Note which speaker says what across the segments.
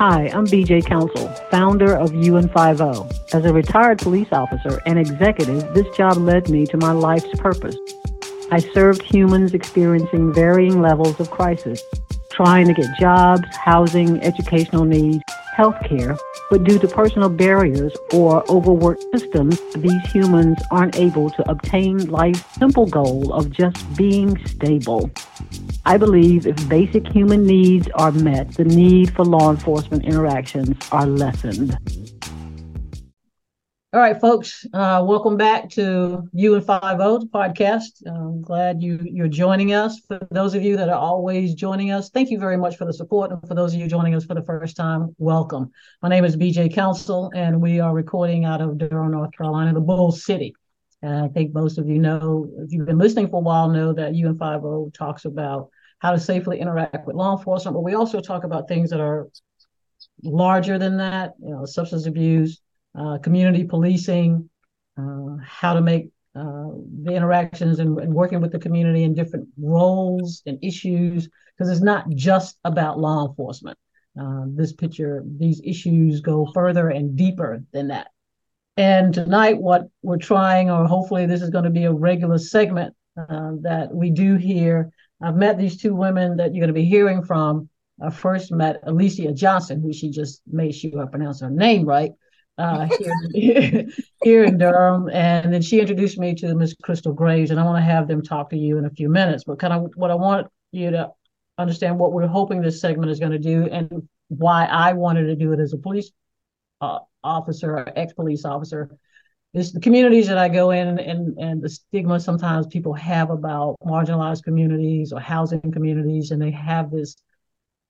Speaker 1: Hi, I'm BJ Council, founder of UN50. As a retired police officer and executive, this job led me to my life's purpose. I served humans experiencing varying levels of crisis, trying to get jobs, housing, educational needs, health care, but due to personal barriers or overworked systems, these humans aren't able to obtain life's simple goal of just being stable. I believe if basic human needs are met, the need for law enforcement interactions are lessened.
Speaker 2: All right, folks, uh, welcome back to UN50 podcast. I'm glad you, you're joining us. For those of you that are always joining us, thank you very much for the support. And for those of you joining us for the first time, welcome. My name is BJ Council, and we are recording out of Durham, North Carolina, the Bull City. And I think most of you know, if you've been listening for a while, know that UN50 talks about how to safely interact with law enforcement, but we also talk about things that are larger than that, you know, substance abuse, uh, community policing, uh, how to make uh, the interactions and, and, working with the community in different roles and issues, because it's not just about law enforcement. Uh, this picture, these issues go further and deeper than that. And tonight, what we're trying, or hopefully this is going to be a regular segment that we do here. I've met these two women that you're going to be hearing from. I first met Alicia Johnson, who she just made sure I pronounce her name right uh, here, here in Durham. And then she introduced me to Miss Crystal Graves, and I want to have them talk to you in a few minutes. But kind of what I want you to understand what we're hoping this segment is going to do and why I wanted to do it as a police uh, officer or ex-police officer is the communities that I go in and, and the stigma sometimes people have about marginalized communities or housing communities, and they have this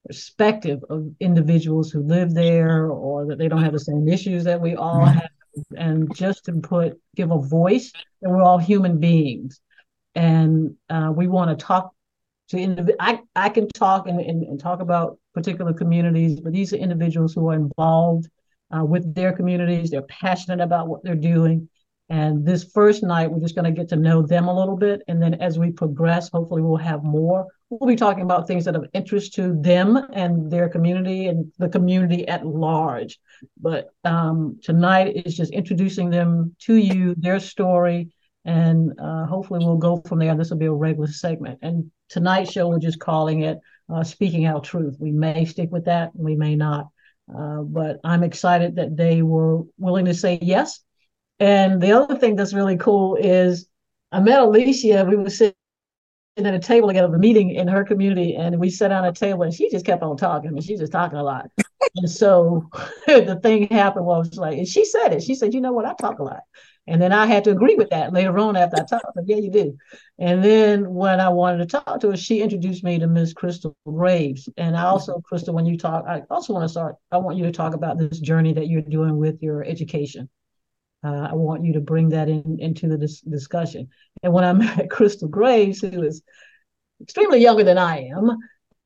Speaker 2: perspective of individuals who live there or that they don't have the same issues that we all mm-hmm. have and just to put give a voice that we're all human beings and uh, we want to talk to indiv- I, I can talk and, and, and, talk about particular communities but these are individuals who are involved uh, with their communities they're passionate about what they're doing and this first night, we're just going to get to know them a little bit. And then as we progress, hopefully we'll have more. We'll be talking about things that are of interest to them and their community and the community at large. But um, tonight is just introducing them to you, their story, and uh, hopefully we'll go from there. This will be a regular segment. And tonight's show, we're just calling it uh, Speaking Our Truth. We may stick with that, we may not. Uh, but I'm excited that they were willing to say yes and the other thing that's really cool is I met Alicia. We were sitting at a table together, a meeting in her community, and we sat on a table, and she just kept on talking. I mean, she's just talking a lot. and so the thing happened was like, and she said it. She said, "You know what? I talk a lot." And then I had to agree with that later on after I talked. Like, yeah, you do. And then when I wanted to talk to her, she introduced me to Miss Crystal Graves. And I also, Crystal, when you talk, I also want to start. I want you to talk about this journey that you're doing with your education uh, I want you to bring that in into the dis- discussion. And when I met Crystal Graves, who is extremely younger than I am,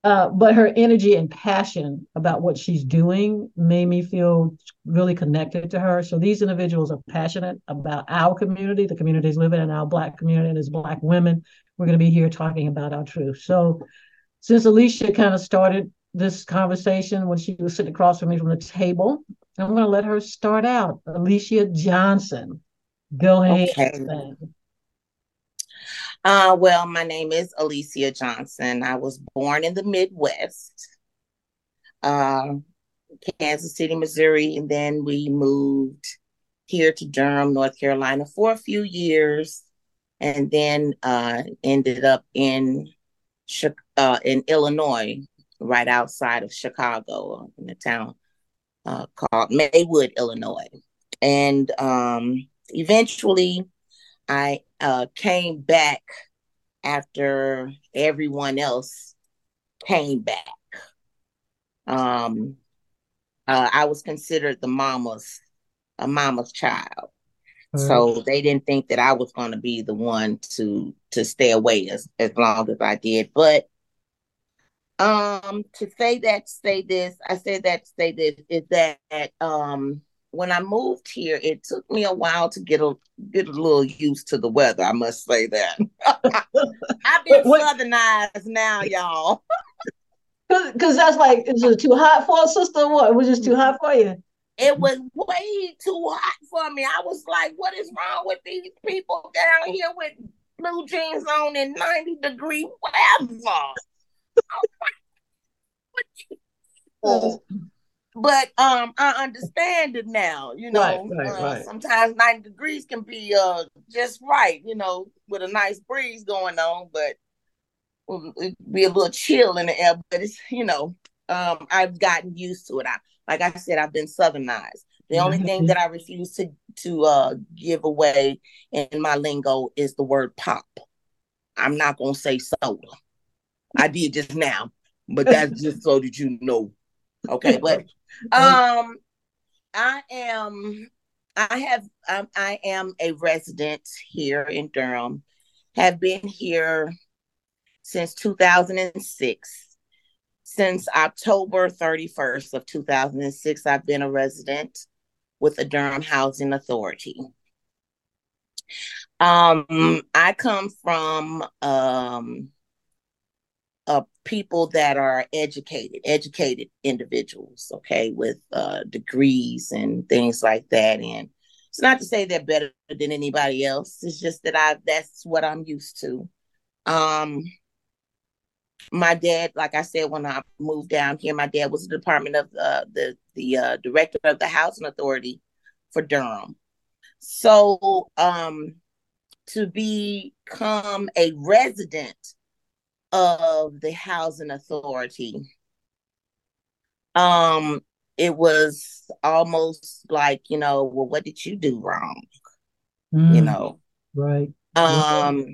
Speaker 2: uh, but her energy and passion about what she's doing made me feel really connected to her. So these individuals are passionate about our community, the communities living in our Black community, and as Black women, we're going to be here talking about our truth. So since Alicia kind of started this conversation when she was sitting across from me from the table, I'm going to let her start out. Alicia Johnson, go ahead. Okay.
Speaker 3: Uh, well, my name is Alicia Johnson. I was born in the Midwest, uh, Kansas City, Missouri, and then we moved here to Durham, North Carolina for a few years, and then uh, ended up in uh, in Illinois, right outside of Chicago, in the town uh, called Maywood, Illinois. And um, eventually I uh, came back after everyone else came back. Um, uh, I was considered the mama's a mama's child. So they didn't think that I was going to be the one to to stay away as, as long as I did. But um to say that say this i say that say this is that um when i moved here it took me a while to get a get a little used to the weather i must say that i've been what, southernized now y'all
Speaker 2: Because that's like, is it too hot for a sister? What? It was just too hot for you?
Speaker 3: It was way too hot for me. I was like, what is wrong with these people down here with blue jeans on in 90 degree weather? but um I understand it now, you know.
Speaker 2: Right, right,
Speaker 3: uh,
Speaker 2: right.
Speaker 3: Sometimes 90 degrees can be uh just right, you know, with a nice breeze going on, but it be a little chill in the air, but it's you know, um I've gotten used to it. I like I said, I've been southernized. The only thing that I refuse to to uh give away in my lingo is the word pop. I'm not gonna say soda. I did just now, but that's just so that you know. Okay, but um, I am, I have, um, I am a resident here in Durham. Have been here since 2006. Since October 31st of 2006, I've been a resident with the Durham Housing Authority. Um, I come from um people that are educated, educated individuals, okay, with uh, degrees and things like that. And it's not to say they're better than anybody else. It's just that I that's what I'm used to. Um, my dad, like I said, when I moved down here, my dad was the department of uh, the the uh, director of the housing authority for Durham. So um, to become a resident of the housing authority. Um it was almost like you know well what did you do wrong? Mm, you know?
Speaker 2: right.
Speaker 3: Um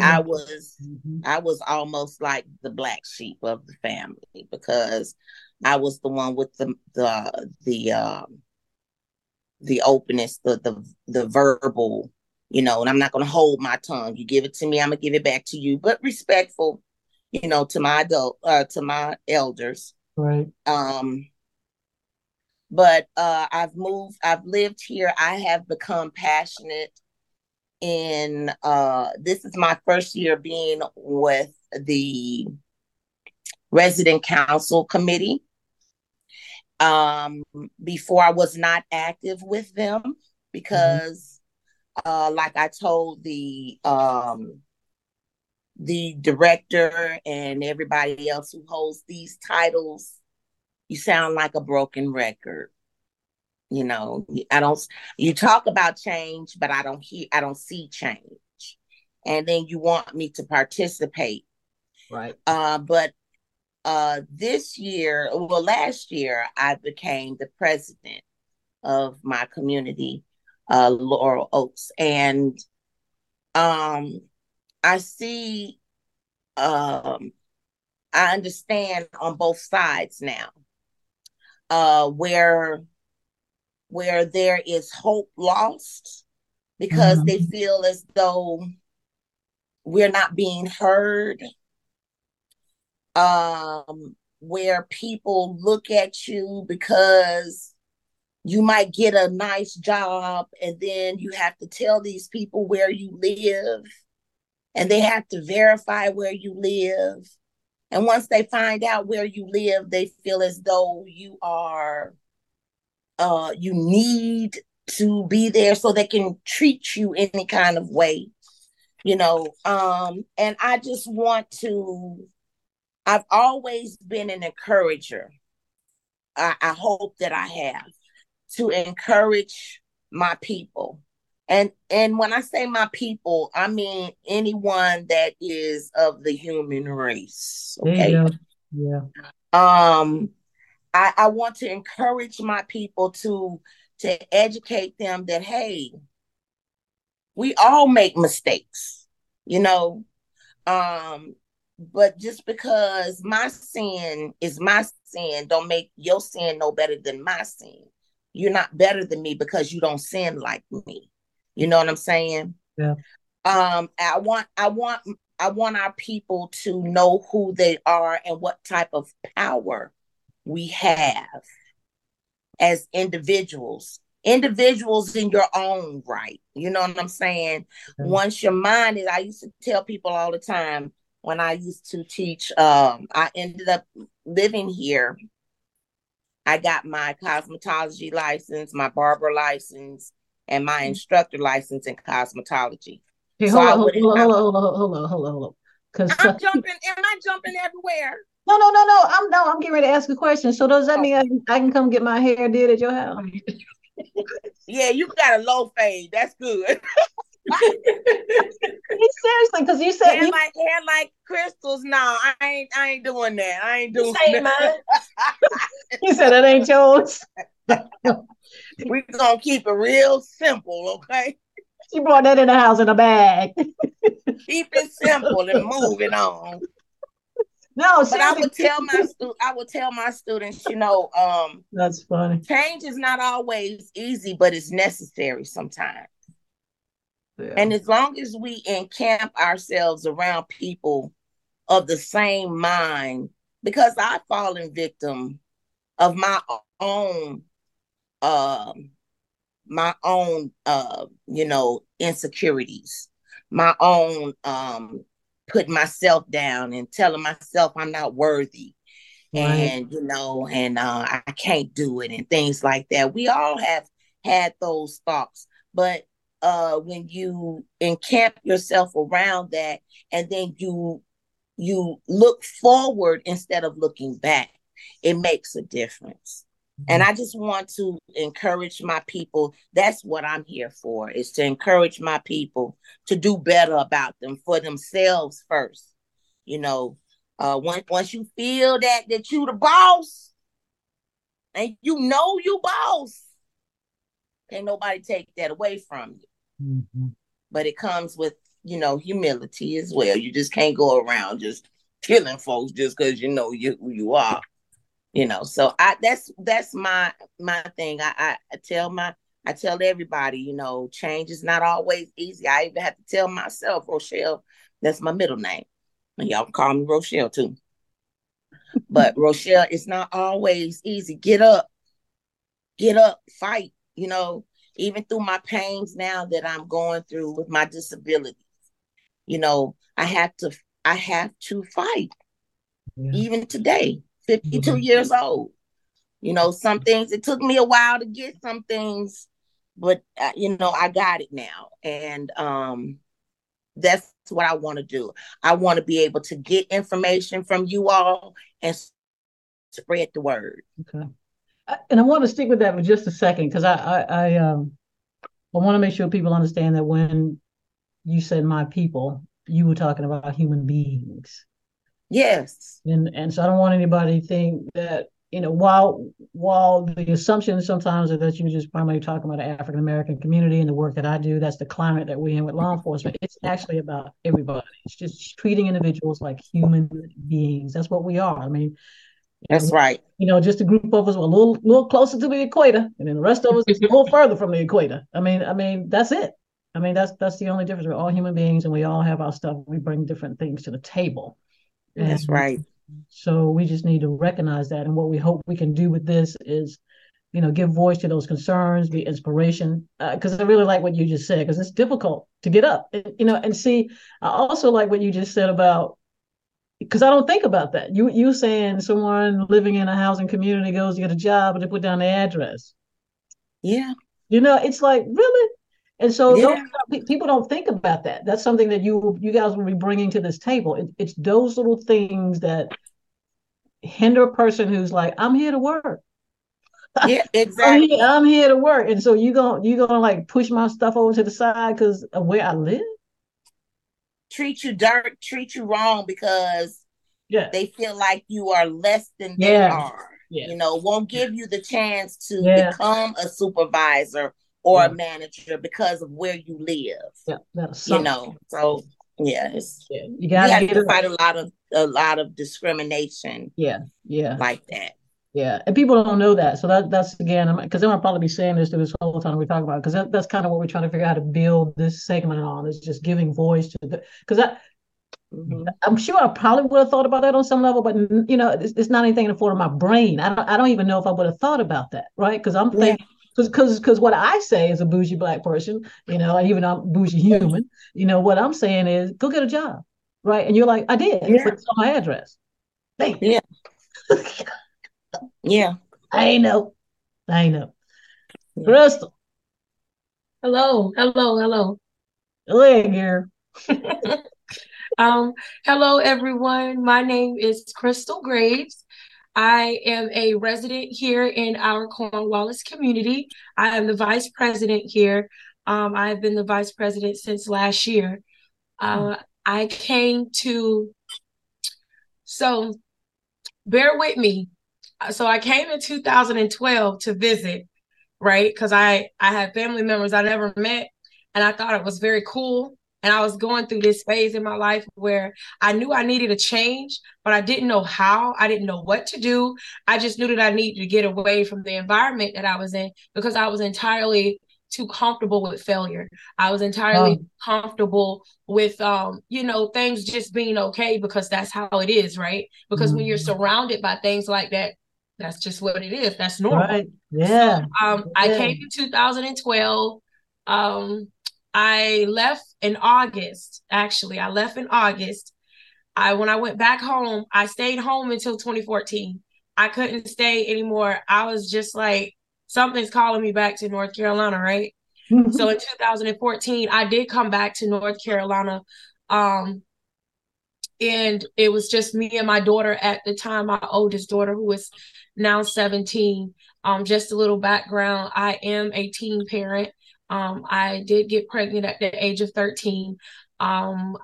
Speaker 3: i was mm-hmm. i was almost like the black sheep of the family because i was the one with the the the um the openness the the the verbal you know, and I'm not going to hold my tongue. You give it to me, I'm going to give it back to you, but respectful, you know, to my adult, uh, to my elders.
Speaker 2: Right.
Speaker 3: Um, but uh, I've moved, I've lived here. I have become passionate in, uh, this is my first year being with the resident council committee. Um, before I was not active with them because mm-hmm uh, like I told the um, the director and everybody else who holds these titles, you sound like a broken record. You know, I don't. You talk about change, but I don't hear. I don't see change. And then you want me to participate,
Speaker 2: right?
Speaker 3: Uh, but uh, this year, well, last year, I became the president of my community uh, Laurel Oaks, and um, I see, um, I understand on both sides now, uh, where where there is hope lost because mm-hmm. they feel as though we're not being heard. Um, where people look at you because you might get a nice job and then you have to tell these people where you live and they have to verify where you live. And once they find out where you live they feel as though you are uh you need to be there so they can treat you any kind of way you know? Um and i just want to i've always been an encourager. I, I hope that i have to encourage my people. And and when I say my people, I mean anyone that is of the human race. Okay.
Speaker 2: Yeah. yeah.
Speaker 3: Um I, I want to encourage my people to to educate them that hey, we all make mistakes, you know. Um, but just because my sin is my sin, don't make your sin no better than my sin you're not better than me because you don't sin like me. You know what I'm saying?
Speaker 2: Yeah.
Speaker 3: Um, I want I want I want our people to know who they are and what type of power we have as individuals. Individuals in your own right. You know what I'm saying? Mm-hmm. Once your mind is, I used to tell people all the time, when I used to teach, um, I ended up living here. I got my cosmetology license, my barber license, and my instructor license in cosmetology.
Speaker 2: Hey, hold
Speaker 3: I
Speaker 2: on, hold
Speaker 3: wouldn't
Speaker 2: on, hold on, hold on, hold on, hold on, hold on. Because
Speaker 3: I'm jumping. Am I jumping everywhere?
Speaker 2: no, no, no, no. I'm no. I'm getting ready to ask a question. So does that oh. mean I, can- I can come get my hair did at your house?
Speaker 3: Yeah, you got a low fade. That's good.
Speaker 2: Seriously, because you said
Speaker 3: hair
Speaker 2: you,
Speaker 3: like hair like crystals. No, I ain't. I ain't doing that. I ain't doing that.
Speaker 2: you said it ain't yours.
Speaker 3: we gonna keep it real simple, okay?
Speaker 2: You brought that in the house in a bag.
Speaker 3: Keep it simple and moving on.
Speaker 2: No,
Speaker 3: But I would tell my stu- I would tell my students, you know, um,
Speaker 2: That's funny.
Speaker 3: change is not always easy, but it's necessary sometimes.
Speaker 2: Yeah.
Speaker 3: And as long as we encamp ourselves around people of the same mind, because I've fallen victim of my own um my own uh you know insecurities, my own um putting myself down and telling myself I'm not worthy
Speaker 2: Right.
Speaker 3: and you know and uh I can't do it and things like that. We all have had those thoughts, but uh when you encamp yourself around that and then you you look forward instead of looking back it makes a difference. And i just want to encourage my people. That's what i'm here for is to encourage my people to do better about them for themselves first. You know uh once once you feel that that you the boss and you know you boss can't nobody take that away from you
Speaker 2: Mhm.
Speaker 3: but it comes with you know humility as well. You just can't go around just killing folks just because you know you who you are. You know, so I that's that's my my thing. I, I I tell my I tell everybody, you know, change is not always easy. I even have to tell myself, Rochelle, that's my middle name. And y'all call me Rochelle too. But Rochelle, it's not always easy. Get up, get up, fight, you know, even through my pains now that I'm going through with my disabilities. You know, I have to I have to fight
Speaker 2: Yeah.
Speaker 3: even today, 52
Speaker 2: Mhm.
Speaker 3: years old. You know, some things it took me a while to get some things, but uh, you know, I got it now. And um that's what I want to do. I want to be able to get information from you all and spread the word.
Speaker 2: Okay. And I want to stick with that for just a second because I, I, I, um, I want to make sure people understand that when you said my people, you were talking about human beings.
Speaker 3: Yes.
Speaker 2: And and so I don't want anybody to think that, you know, while while the assumption sometimes is that you're just primarily talking about the African American community and the work that I do, that's the climate that we're in with law enforcement. It's actually about everybody. It's just treating individuals like human beings. That's what we are. I mean,
Speaker 3: That's right.
Speaker 2: you know, just a group of us a little little closer to the equator, and then the rest of us is a little further from the equator. I mean, I mean, that's it. I mean, that's that's the only difference. We're all human beings, and we all have our stuff. We bring different things to the table.
Speaker 3: That's right.
Speaker 2: So we just need to recognize that, and what we hope we can do with this is, you know, give voice to those concerns, be inspiration. Uh, because I really like what you just said, because it's difficult to get up, and, you know, and see. I also like what you just said about because I don't think about that. You you saying someone living in a housing community goes to get a job and they put down the address.
Speaker 3: Yeah.
Speaker 2: You know, it's like really, and so
Speaker 3: Yeah.
Speaker 2: those, people don't think about that. That's something that you you guys will be bringing to this table. It, it's those little things that hinder a person who's like, I'm here to work.
Speaker 3: Yeah,
Speaker 2: I'm
Speaker 3: exactly.
Speaker 2: here, I'm here to work, and so you gonna you gonna like push my stuff over to the side because of where I live.
Speaker 3: Treat you dirt, treat you wrong because
Speaker 2: Yeah,
Speaker 3: they feel like you are less than they are.
Speaker 2: Yeah.
Speaker 3: You know, won't give you the chance to
Speaker 2: Yeah.
Speaker 3: become a supervisor or
Speaker 2: Yeah.
Speaker 3: a manager because of where you live.
Speaker 2: yeah,
Speaker 3: You know, so yeah,
Speaker 2: Yeah, you
Speaker 3: you
Speaker 2: gotta get
Speaker 3: to fight a lot of a lot of discrimination
Speaker 2: Yeah, yeah.
Speaker 3: like that.
Speaker 2: Yeah, and people don't know that. So that that's again, because I'm gonna probably be saying this to this whole time we talk about, because that, that's kind of what we're trying to figure out how to build this segment on is just giving voice to the. Because I,
Speaker 3: Mhm.
Speaker 2: I'm sure I probably would have thought about that on some level, but you know, it's, it's not anything in the form of my brain. I don't, I don't even know if I would have thought about that, right? Because I'm thinking, because because because what I say is a bougie black person, you know, even I'm bougie human, you know, what I'm saying is go get a job. right? And you're like, I did.
Speaker 3: Yeah.
Speaker 2: It's on my address. Hey.
Speaker 3: Yeah. yeah.
Speaker 2: I know. I know.
Speaker 3: Yeah.
Speaker 2: Crystal.
Speaker 4: Hello, hello, hello.
Speaker 2: Look here.
Speaker 4: Um, hello everyone. My name is Crystal Graves. I am a resident here in our Cornwallis community. I am the vice president here. Um, I've been the vice president since last year. Uh, I came to, so bear with me. So I came in 2012 to visit, right? Because I I had family members I never met, and I thought it was very cool. And I was going through this phase in my life where I knew I needed a change, but I didn't know how. I didn't know what to do. I just knew that I needed to get away from the environment that I was in because I was entirely too comfortable with failure. I was entirely
Speaker 2: Oh.
Speaker 4: comfortable with um, you know, things just being okay because that's how it is, right? Because when you're
Speaker 2: Mhm.
Speaker 4: surrounded by things like that, that's just what it is. That's normal.
Speaker 2: Right. Yeah.
Speaker 4: Um, I came in 2012. Um, I left in August. Actually, I left in August. I when I went back home, I stayed home until 2014. I couldn't stay anymore. I was just like, something's calling me back to North Carolina, right? So in 2014, I did come back to North Carolina. Um, and it was just me and my daughter at the time, my oldest daughter, who is now 17. Um, just a little background. I am a teen parent. Um, I did get pregnant at the age of 13. Um,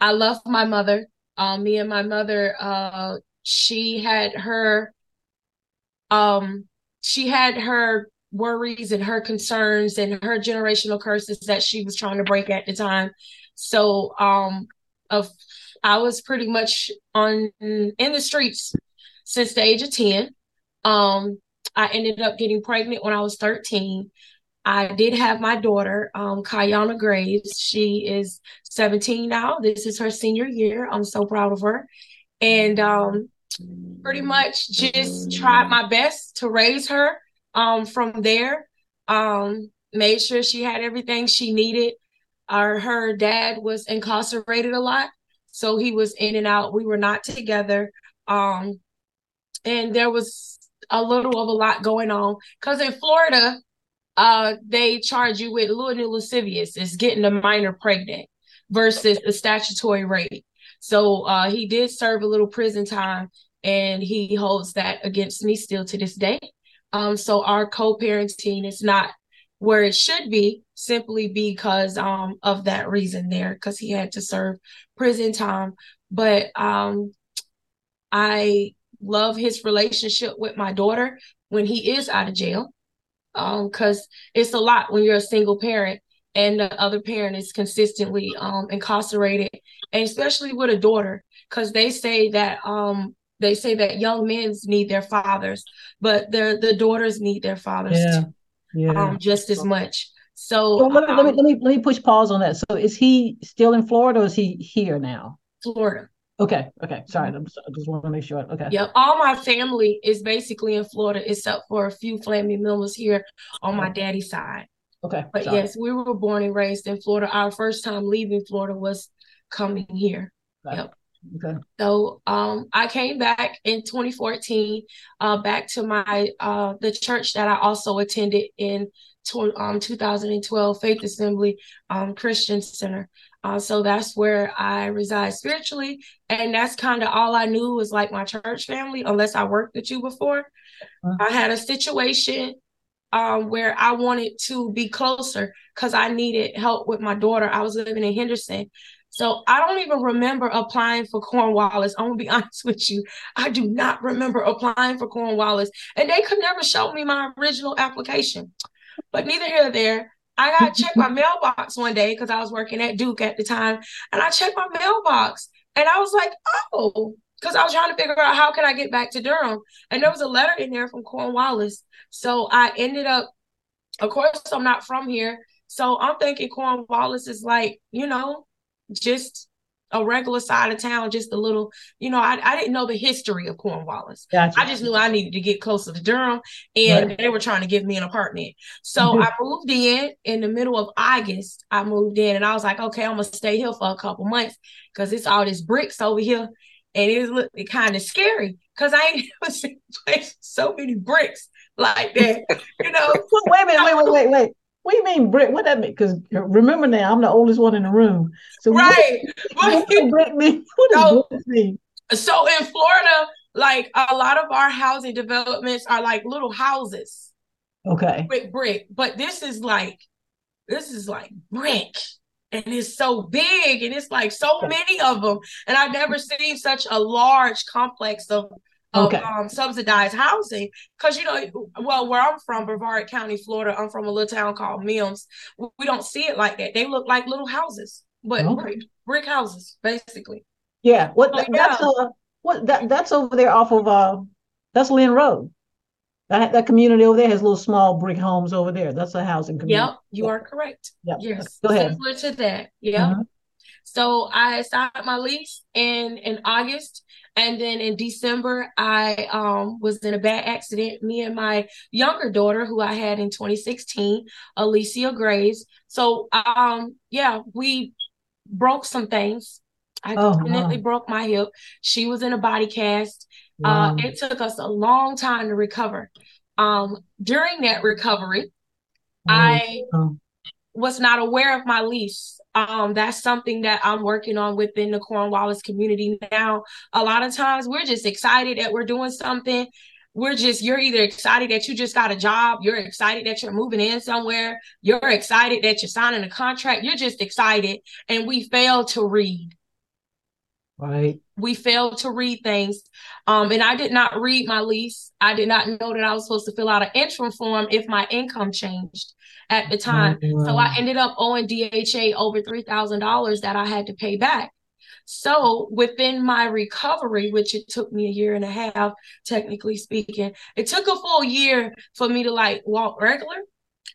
Speaker 4: I love my mother. Um, me and my mother, uh, she had her, um, she had her worries and her concerns and her generational curses that she was trying to break at the time. So, um, of I was pretty much on in the streets since the age of 10. Um, I ended up getting pregnant when I was 13. I did have my daughter, um, Kayana Graves. She is 17 now. This is her senior year. I'm so proud of her. And um, pretty much just tried my best to raise her um, from there. Um, made sure she had everything she needed. Our, her dad was incarcerated a lot. So he was in and out. We were not together. Um, and there was a little of a lot going on. Because in Florida, uh, they charge you with lewd and lascivious, is getting a minor pregnant versus the statutory rape. So uh, he did serve a little prison time, and he holds that against me still to this day. Um, so our co-parenting is not where it should be simply because um of that reason there because he had to serve prison time but um i love his relationship with my daughter when he is out of jail um because it's a lot when you're a single parent and the other parent is consistently um incarcerated and especially with a daughter because they say that um they say that young men need their fathers but the the daughters need their fathers
Speaker 2: Yeah.
Speaker 4: too,
Speaker 2: Yeah.
Speaker 4: um just as much so
Speaker 2: So let me, let me
Speaker 4: um,
Speaker 2: let me let me push pause on that. So is he still in Florida or is he here now?
Speaker 4: Florida.
Speaker 2: Okay, okay. Sorry, I'm so- I just want to make sure. Okay.
Speaker 4: Yeah, all my family is basically in Florida, except for a few family members here on my daddy's side.
Speaker 2: Okay.
Speaker 4: But
Speaker 2: sorry.
Speaker 4: yes, we were born and raised in Florida. Our first time leaving Florida was coming here.
Speaker 2: Okay.
Speaker 4: Yep.
Speaker 2: Okay.
Speaker 4: So um, I came back in 2014, uh, back to my uh, the church that I also attended in um, 2012, Faith Assembly um, Christian Center. Uh, so that's where I reside spiritually, and that's kind of all I knew was like my church family, unless I worked with you before.
Speaker 2: Uh-huh.
Speaker 4: I had a situation um, where I wanted to be closer because I needed help with my daughter. I was living in Henderson. So I don't even remember applying for Cornwallis. I'm gonna be honest with you. I do not remember applying for Cornwallis. And they could never show me my original application. But neither here nor there. I got to check my mailbox one day because I was working at Duke at the time. And I checked my mailbox and I was like, oh, because I was trying to figure out how can I get back to Durham. And there was a letter in there from Cornwallis. So I ended up, of course, I'm not from here. So I'm thinking Cornwallis is like, you know, just a regular side of town, just a little, you know, I, I didn't know the history of Cornwallis.
Speaker 2: Gotcha.
Speaker 4: I just knew I needed to get closer to Durham and
Speaker 2: Right.
Speaker 4: they were trying to give me an apartment. So
Speaker 2: Mhm.
Speaker 4: I moved in in the middle of August. I moved in and I was like, okay, I'm gonna stay here for a couple months because it's all this bricks over here. And it was kind of scary because I ain't never seen a place with so many bricks like that. You know,
Speaker 2: Wait, wait a minute, wait, wait, wait, wait. What do you mean brick? What that mean? Because uh, remember now, I'm the oldest one in the room. So what-
Speaker 4: right.
Speaker 2: what, does brick mean? What does
Speaker 4: So-
Speaker 2: brick mean?
Speaker 4: So in Florida, like a lot of our housing developments are like little houses
Speaker 2: Okay.
Speaker 4: with brick, but this is like this is like brick. And it's so big and it's like so many of them. And I've never seen such a large complex of of
Speaker 2: Okay.
Speaker 4: um, subsidized housing because you know well where i'm from brevard county florida i'm from a little town called Mims we don't see it like that they look like little houses but
Speaker 2: Okay.
Speaker 4: brick, brick houses basically
Speaker 2: Yeah. What that- that's uh what that that's over there off of uh that's Lynn Road. That that community over there has little small brick homes over there. That's a housing community.
Speaker 4: Yep, you are correct.
Speaker 2: Yep.
Speaker 4: Yes,
Speaker 2: Go ahead.
Speaker 4: similar to that. Yep.
Speaker 2: Mhm.
Speaker 4: So I signed my lease in in August, and then in December I um was in a bad accident. Me and my younger daughter, who I had in 2016, Alicia Graves. So um yeah, we broke some things. I
Speaker 2: Oh,
Speaker 4: definitely
Speaker 2: wow.
Speaker 4: broke my hip. She was in a body cast.
Speaker 2: Wow.
Speaker 4: Uh, it took us a long time to recover. Um, during that recovery, I
Speaker 2: Oh,
Speaker 4: was not aware of my lease. Um, that's something that I'm working on within the Cornwallis community now. A lot of times we're just excited that we're doing something. We're just, you're either excited that you just got a job, you're excited that you're moving in somewhere, you're excited that you're signing a contract, you're just excited, and we fail to read
Speaker 2: right.
Speaker 4: we failed to read things. Um, and I did not read my lease. I did not know that I was supposed to fill out an interim form if my income changed at the time. So I ended up owing DHA over $3,000 that I had to pay back. So within my recovery, which it took me a year and a half, technically speaking, it took a full year for me to like walk regular,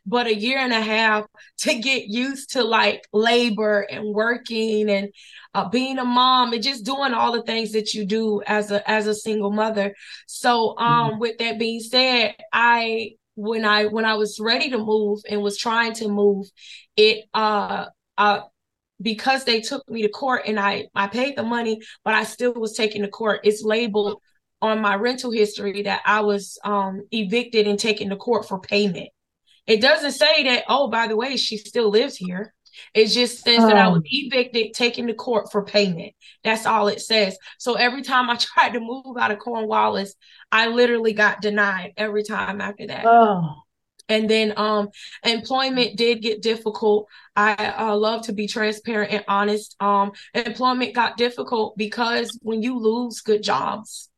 Speaker 4: but a year and a half to get used to like labor and working and uh, being a mom and just doing all the things that you do as a as a single mother. So um with that being said, I when I when I was ready to move and was trying to move, it uh uh because they took me to court and I I paid the money, but I still was taken to court. It's labeled on my rental history that I was um evicted and taken to court for payment. It doesn't say that, oh, by the way, she still lives here. It just says that I was
Speaker 2: Oh.
Speaker 4: evicted, taken to court for payment. That's all it says. So every time I tried to move out of Cornwallis, I literally got denied every time after that.
Speaker 2: Oh,
Speaker 4: And then um employment did get difficult. I uh, love to be transparent and honest. Um employment got difficult because when you lose good jobs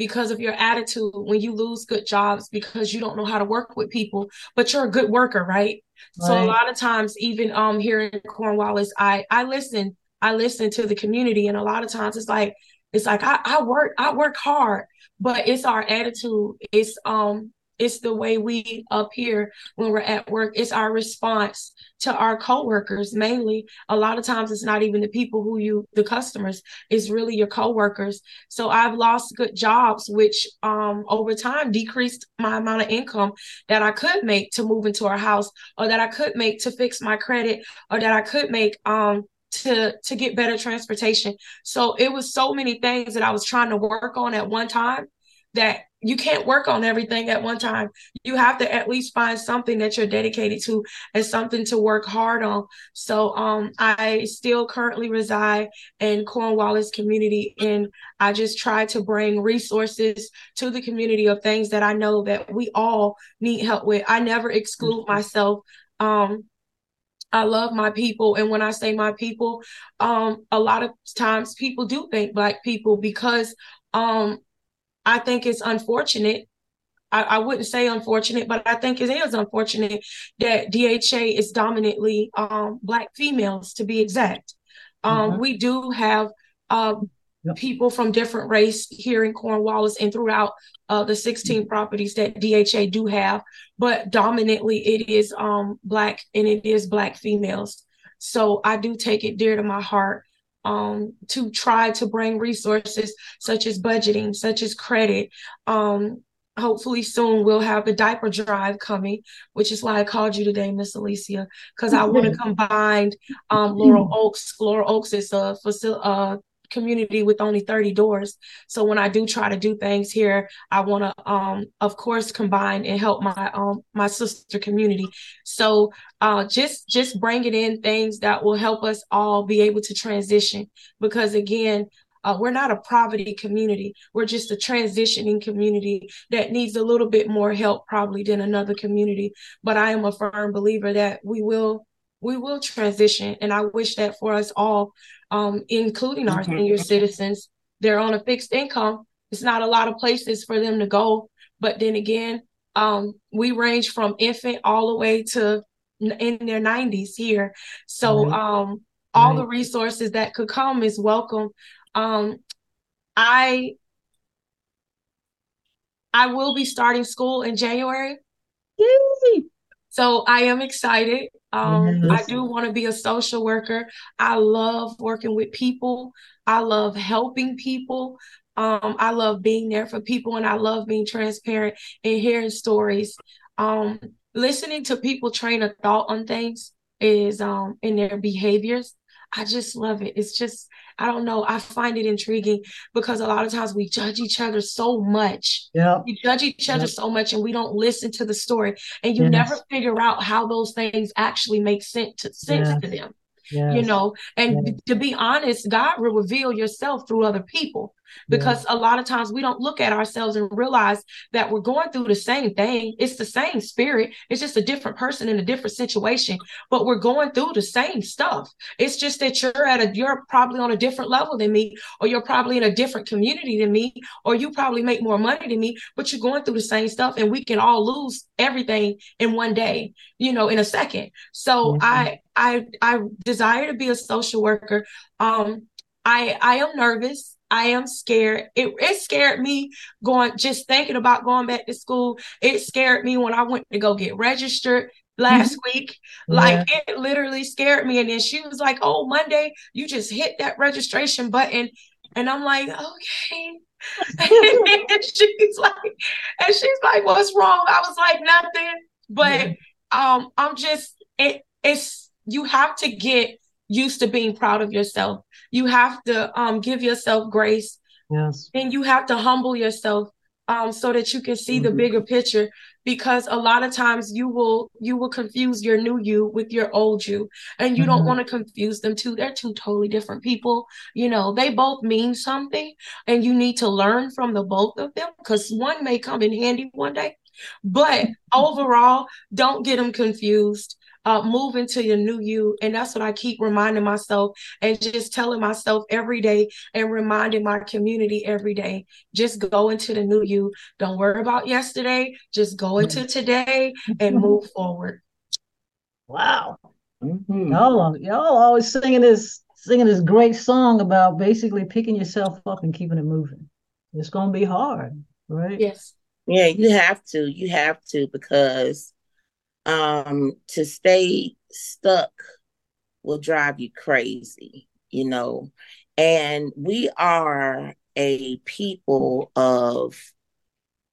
Speaker 4: because of your attitude, when you lose good jobs because you don't know how to work with people, but you're a good worker, right? So a lot of times even um here in Cornwallis, I I listen I listen to the community and a lot of times it's like it's like I, I work I work hard, but it's our attitude. It's um it's the way we here when we're at work. It's our response to our coworkers mainly. A lot of times it's not even the people who you the customers, it's really your coworkers. So I've lost good jobs, which um over time decreased my amount of income that I could make to move into a house or that I could make to fix my credit or that I could make um to to get better transportation. So it was so many things that I was trying to work on at one time that you can't work on everything at one time. You have to at least find something that you're dedicated to and something to work hard on. So um I still currently reside in Cornwallis community and I just try to bring resources to the community of things that I know that we all need help with. I never exclude myself. Um I love my people. And when I say my people, um, a lot of times people do think black people because um I think it's unfortunate. I, I wouldn't say unfortunate, but I think it is unfortunate that DHA is dominantly um black females to be exact. Um
Speaker 2: Mhm.
Speaker 4: we do have um
Speaker 2: Yep.
Speaker 4: people from different race here in Cornwallis and throughout uh the 16 properties that DHA do have, but dominantly it is um black and it is black females. So I do take it dear to my heart um, to try to bring resources such as budgeting, such as credit. Um, hopefully soon we'll have the diaper drive coming, which is why I called you today, Miss Alicia, because I want to combine um, Laurel Oaks. Laurel Oaks is a facility, uh, community with only 30 doors. So when I do try to do things here, I want to um of course combine and help my um my sister community. So uh just just bringing in things that will help us all be able to transition because again, uh, we're not a poverty community. We're just a transitioning community that needs a little bit more help probably than another community. But I am a firm believer that we will we will transition. And I wish that for us all, um, including our mm-hmm. senior citizens, they're on a fixed income. It's not a lot of places for them to go. But then again, um, we range from infant all the way to in their 90s here. So right. um, all right. the resources that could come is welcome. Um, I I will be starting school in January. Yay. So I am excited. Um, yes. I do want to be a social worker. I love working with people. I love helping people. Um, I love being there for people and I love being transparent and hearing stories. Um, listening to people train a thought on things is um in their behaviors. I just love it. It's just I don't know. I find it intriguing because a lot of times we judge each other so much.
Speaker 2: Yeah.
Speaker 4: We judge each other yep. so much and we don't listen to the story. And you yes. never figure out how those things actually make sense to, sense yes. to them. Yes. You know, and to be honest, God will reveal yourself through other people because yeah. a lot of times we don't look at ourselves and realize that we're going through the same thing. It's the same spirit. It's just a different person in a different situation, but we're going through the same stuff. It's just that you're at a you're probably on a different level than me, or you're probably in a different community than me, or you probably make more money than me, but you're going through the same stuff and we can all lose everything in one day, you know, in a second. So mm-hmm. I I I desire to be a social worker. Um I I am nervous. I am scared. It, it scared me going, just thinking about going back to school. It scared me when I went to go get registered last mm-hmm. week. Like yeah. it literally scared me. And then she was like, Oh, Monday, you just hit that registration button. And I'm like, Okay. and she's like, and she's like, What's wrong? I was like, Nothing. But yeah. um, I'm just it it's you have to get used to being proud of yourself. You have to um, give yourself grace.
Speaker 2: Yes.
Speaker 4: And you have to humble yourself um, so that you can see mm-hmm. the bigger picture because a lot of times you will you will confuse your new you with your old you and you mm-hmm. don't want to confuse them too they're two totally different people you know they both mean something and you need to learn from the both of them because one may come in handy one day but overall don't get them confused uh, move into your new you. And that's what I keep reminding myself and just telling myself every day and reminding my community every day. Just go into the new you. Don't worry about yesterday. Just go into today and move forward.
Speaker 2: Wow. Mm-hmm. Y'all, y'all always singing this singing this great song about basically picking yourself up and keeping it moving. It's gonna be hard, right?
Speaker 4: Yes.
Speaker 3: Yeah, you have to. You have to because um, to stay stuck will drive you crazy, you know. And we are a people of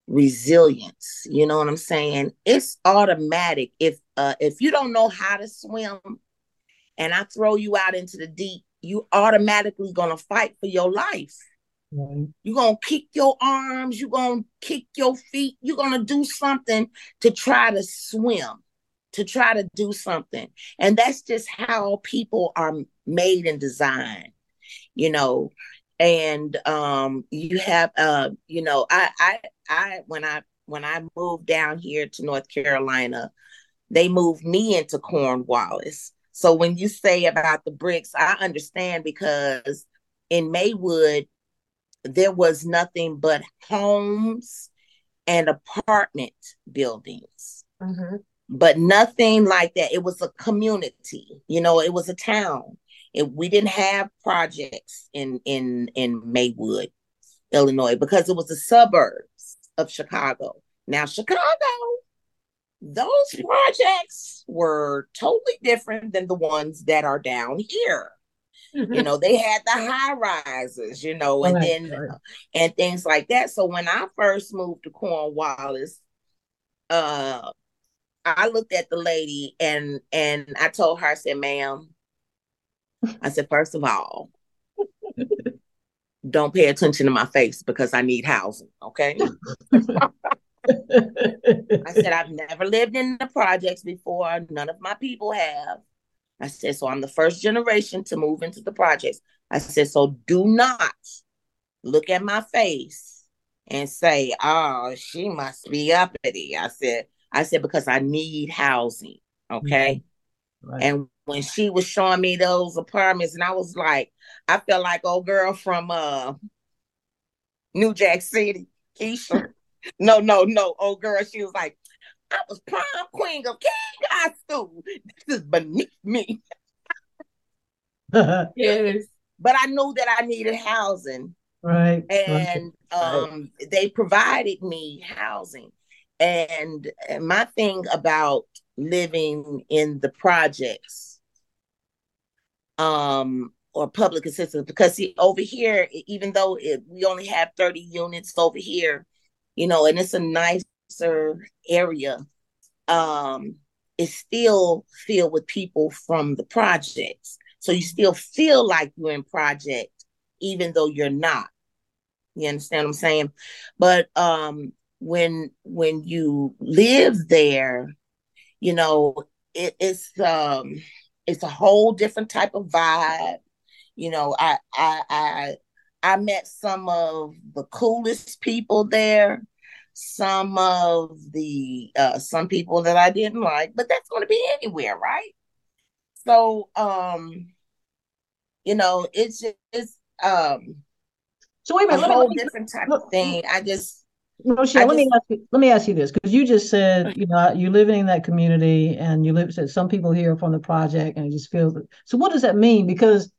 Speaker 3: resilience. You know what I'm saying? It's automatic. If uh, if you don't know how to swim, and I throw you out into the deep, you automatically gonna fight for your life. Right. You're gonna kick your arms, you're gonna kick your feet, you're gonna do something to try to swim, to try to do something. And that's just how people are made and designed, you know. And um you have uh, you know, I I I when I when I moved down here to North Carolina, they moved me into Cornwallis. So when you say about the bricks, I understand because in Maywood, there was nothing but homes and apartment buildings. Mm-hmm. But nothing like that. It was a community, you know, it was a town. It, we didn't have projects in in in Maywood, Illinois, because it was the suburbs of Chicago. Now, Chicago, those projects were totally different than the ones that are down here. you know, they had the high rises, you know, and
Speaker 2: Right,
Speaker 3: then
Speaker 2: right.
Speaker 3: and things like that. So when I first moved to Cornwallis, uh I looked at the lady and and I told her, I said, ma'am, I said, first of all, don't pay attention to my face because I need housing. Okay. I said, I've never lived in the projects before. None of my people have. I said, so I'm the first generation to move into the projects. I said, so do not look at my face and say, oh, she must be uppity. I said, I said, because I need housing. Okay.
Speaker 2: Right.
Speaker 3: And when she was showing me those apartments, and I was like, I felt like old girl from uh New Jack City, Keisha. no, no, no, old girl. She was like, I was prom queen of King High School. This is beneath me.
Speaker 4: Yes.
Speaker 3: But I knew that I needed housing.
Speaker 2: right.
Speaker 3: and um they provided me housing and my thing about living in the projects um or public assistance because see over here even though it, we only have 30 units over here you know and it's a nicer area um it's still filled with people from the projects so you still feel like you're in project even though you're not you understand what I'm saying? But um when when you live there, you know, it, it's um it's a whole different type of vibe. You know, I I I I met some of the coolest people there, some of the uh some people that I didn't like, but that's gonna be anywhere, right? So um, you know, it's just it's um
Speaker 2: So wait a
Speaker 3: a
Speaker 2: minute. Let
Speaker 3: whole
Speaker 2: me,
Speaker 3: different type
Speaker 2: look,
Speaker 3: of thing. I just
Speaker 2: Rochelle,
Speaker 3: I
Speaker 2: let me ask you, let me ask you this, because you just said, you know, you're living in that community and you live, said some people here from the project and it just feels, so what does that mean? Because,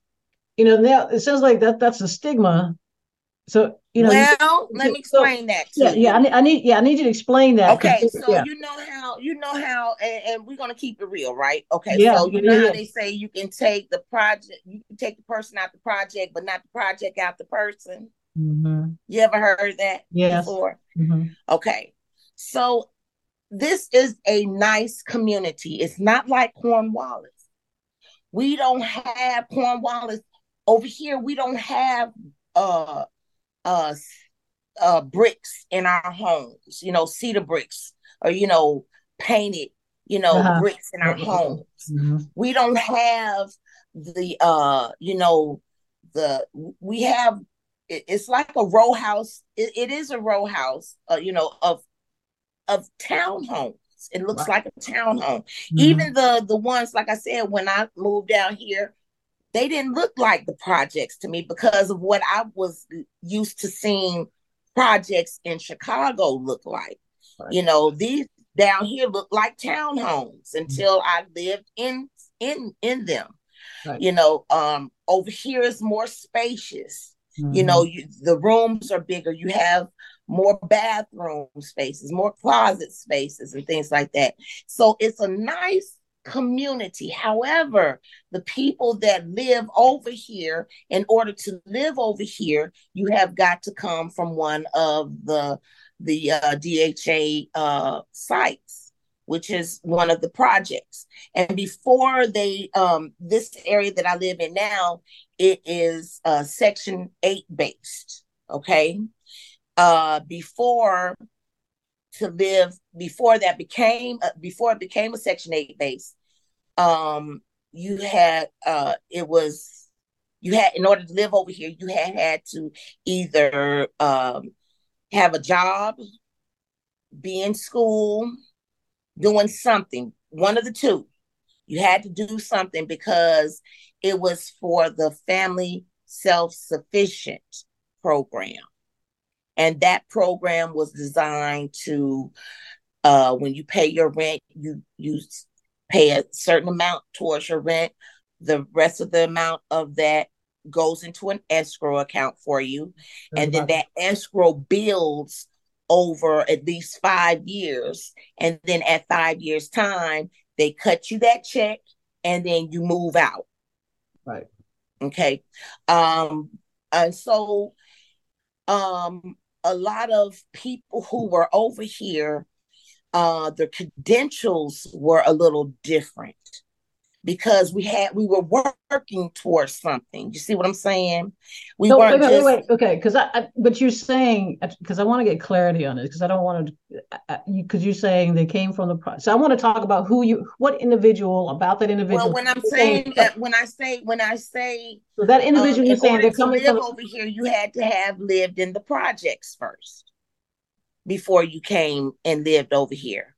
Speaker 2: you know, now it sounds like that that's a stigma. So, you know, you-
Speaker 3: well, let me
Speaker 2: so-
Speaker 3: explain that to
Speaker 2: yeah,
Speaker 3: you.
Speaker 2: yeah, I need, I need, yeah, I need you to explain that
Speaker 3: Okay, so
Speaker 2: yeah,
Speaker 3: you know how you know how, and, and we're gonna keep it real, right? Okay,
Speaker 2: Yeah,
Speaker 3: so you
Speaker 2: yeah,
Speaker 3: know how they say you can take the project, you can take the person out the project, but not the project out the person.
Speaker 2: Mhm,
Speaker 3: You ever heard that
Speaker 2: Yes.
Speaker 3: before?
Speaker 2: mhm.
Speaker 3: Okay, so this is a nice community. It's not like Cornwallis. We don't have Cornwallis over here. We don't have uh uh uh bricks in our homes. You know, cedar bricks or you know painted you know
Speaker 2: Uh-huh.
Speaker 3: bricks in our
Speaker 2: Mhm.
Speaker 3: homes.
Speaker 2: Mhm.
Speaker 3: We don't have the uh you know the we have it- it's like a row house. It, it is a row house. Uh, you know of of townhomes. It looks like a townhome.
Speaker 2: Mhm.
Speaker 3: Even the the ones, like I said, when I moved down here, they didn't look like the projects to me because of what I was used to seeing projects in Chicago look like.
Speaker 2: Right.
Speaker 3: You know, these down here look like townhomes until I lived in in in them.
Speaker 2: Right.
Speaker 3: You know, um over here is more spacious you
Speaker 2: Mhm.
Speaker 3: know you, the rooms are bigger. You have more bathroom spaces more closet spaces and things like that. So it's a nice community. However the people that live over here in order to live over here you have got to come from one of the the uh, dha uh, sites which is one of the projects. And before they um this area that i live in now it is uh section 8 based okay? Uh before to live before that became uh, before it became a section 8 base um you had uh it was you had in order to live over here you had had to either um have a job be in school doing something one of the two. You had to do something because it was for the family self-sufficient program. And that program was designed to uh, when you pay your rent you you pay a certain amount towards your rent. The rest of the amount of that goes into an escrow account for you. And then that escrow builds over at least five years and then at five years time they cut you that check and then you move out
Speaker 2: Right.
Speaker 3: Okay. Um, and so um a lot of people who were over here, uh, their credentials were a little different because we had we were working towards something. You see what I'm saying? We
Speaker 2: no,
Speaker 3: weren't
Speaker 2: wait,
Speaker 3: just
Speaker 2: wait, wait, okay, because I, I, but you're saying because I want to get clarity on it because I don't want to uh, because uh, you, are saying they came from the pro- so I want to talk about who you what individual about that individual.
Speaker 3: Well, when I'm saying that, uh, when I say when I say
Speaker 2: so that individual, um, you're saying they're coming from
Speaker 3: over here, you had to have lived in the projects first before you came and lived over here.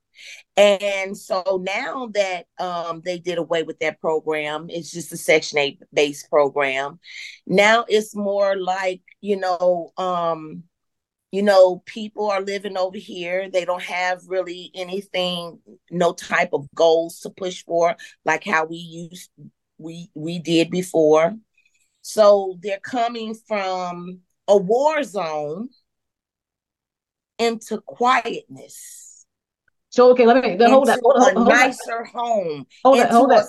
Speaker 3: And so now that um, they did away with that program, it's just a Section 8 based program. Now it's more like, you know, um, you know, people are living over here. They don't have really anything, no type of goals to push for, like how we used we we did before. So they're coming from a war zone into quietness
Speaker 2: so okay, let me then hold that. Hold,
Speaker 3: a
Speaker 2: hold,
Speaker 3: nicer that. home.
Speaker 2: Hold that. Hold that.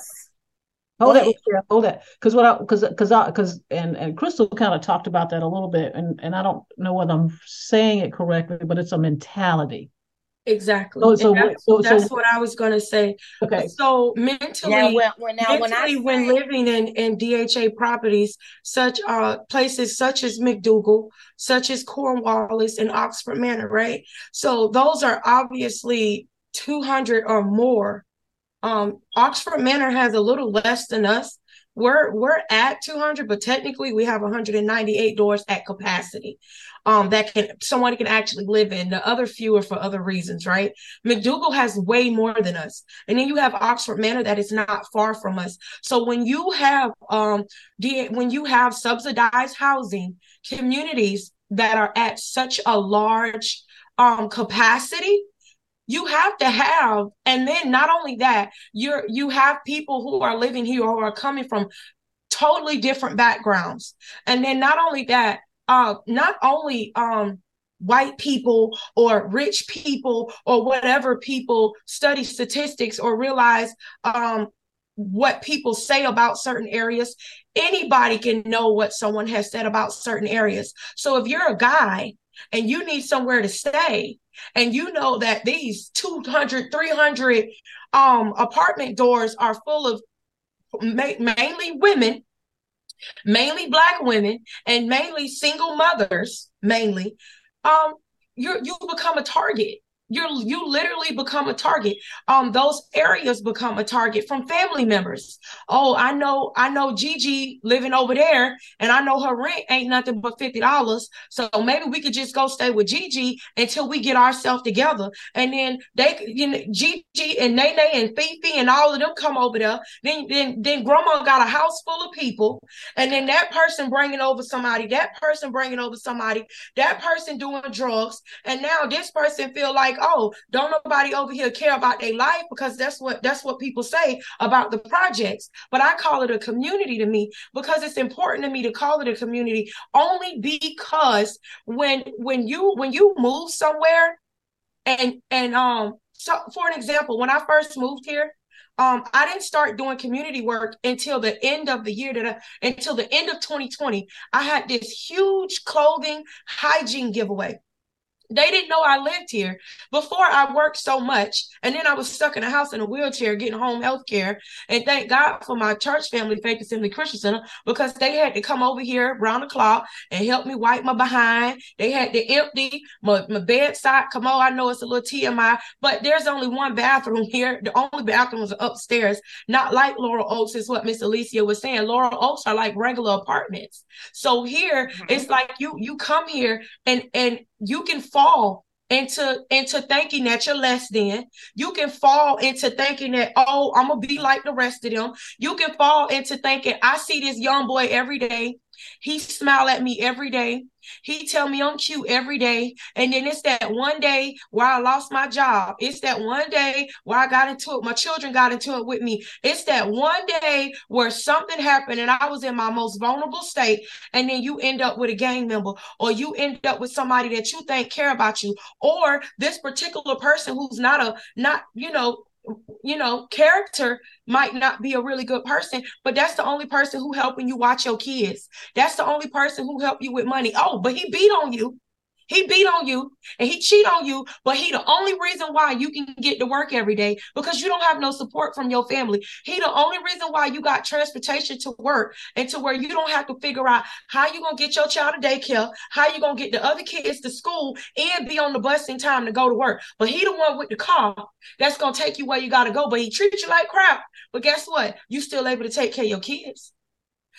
Speaker 2: Hold that, hold that, because what I, because, because I, because, and and Crystal kind of talked about that a little bit, and and I don't know whether I'm saying it correctly, but it's a mentality.
Speaker 4: Exactly. So, so, that's, so, that's what I was going to say. Okay. So mentally, now, when, when, now, mentally, when, when living in, in DHA properties, such uh places such as McDougald, such as Cornwallis and Oxford Manor, right? So those are obviously 200 or more. Um, Oxford Manor has a little less than us. We're we're at 200, but technically we have 198 doors at capacity. Um, that can someone can actually live in. The other few are for other reasons, right? McDougald has way more than us, and then you have Oxford Manor that is not far from us. So when you have um, when you have subsidized housing communities that are at such a large um capacity you have to have and then not only that you're you have people who are living here who are coming from totally different backgrounds. And then not only that uh not only um white people or rich people or whatever people study statistics or realize um what people say about certain areas anybody can know what someone has said about certain areas. So if you're a guy and you need somewhere to stay. And you know that these 200 300 um apartment doors are full of ma- mainly women mainly black women and mainly single mothers mainly. Um you you become a target you're you literally become a target. Um those areas become a target from family members. Oh i know i know gigi living over there and i know her rent ain't nothing but $50 so maybe we could just go stay with gigi until we get ourselves together. And then they you know gigi and nene and fifi and all of them come over there. Then then then grandma got a house full of people. And then that person bringing over somebody that person bringing over somebody that person doing drugs. And now this person feel like oh, don't nobody over here care about their life because that's what that's what people say about the projects. But I call it a community to me because it's important to me to call it a community only because when when you when you move somewhere and and um so for an example, when I first moved here, um, I didn't start doing community work until the end of the year that I, until the end of 2020. I had this huge clothing hygiene giveaway. They didn't know I lived here. Before I worked so much, and then I was stuck in a house in a wheelchair getting home health care. And thank God for my church family, Faith Assembly Christian Center, because they had to come over here around the clock and help me wipe my behind. They had to empty my, my bedside. Come on, I know it's a little TMI, but there's only one bathroom here. The only bathroom was upstairs, not like Laurel Oaks, is what Miss Alicia was saying. Laurel Oaks are like regular apartments. So here mm-hmm. it's like you you come here and and you can fall into into thinking that you're less than. You can fall into thinking that oh, I'm gonna be like the rest of them. You can fall into thinking I see this young boy every day. He smile at me every day. He tell me I'm cute every day. And then it's that one day where I lost my job. It's that one day where I got into it. My children got into it with me. It's that one day where something happened and I was in my most vulnerable state. And then you end up with a gang member or you end up with somebody that you think care about you or this particular person who's not a, not, you know, you know, character might not be a really good person, but that's the only person who helping you watch your kids. That's the only person who help you with money. Oh, but he beat on you. He beat on you and he cheat on you, but he the only reason why you can get to work every day because you don't have no support from your family. He the only reason why you got transportation to work and to where you don't have to figure out how you gonna get your child to daycare, how you gonna get the other kids to school and be on the bus in time to go to work. But he the one with the car that's gonna take you where you gotta go. But he treats you like crap. But guess what? You still able to take care of your kids.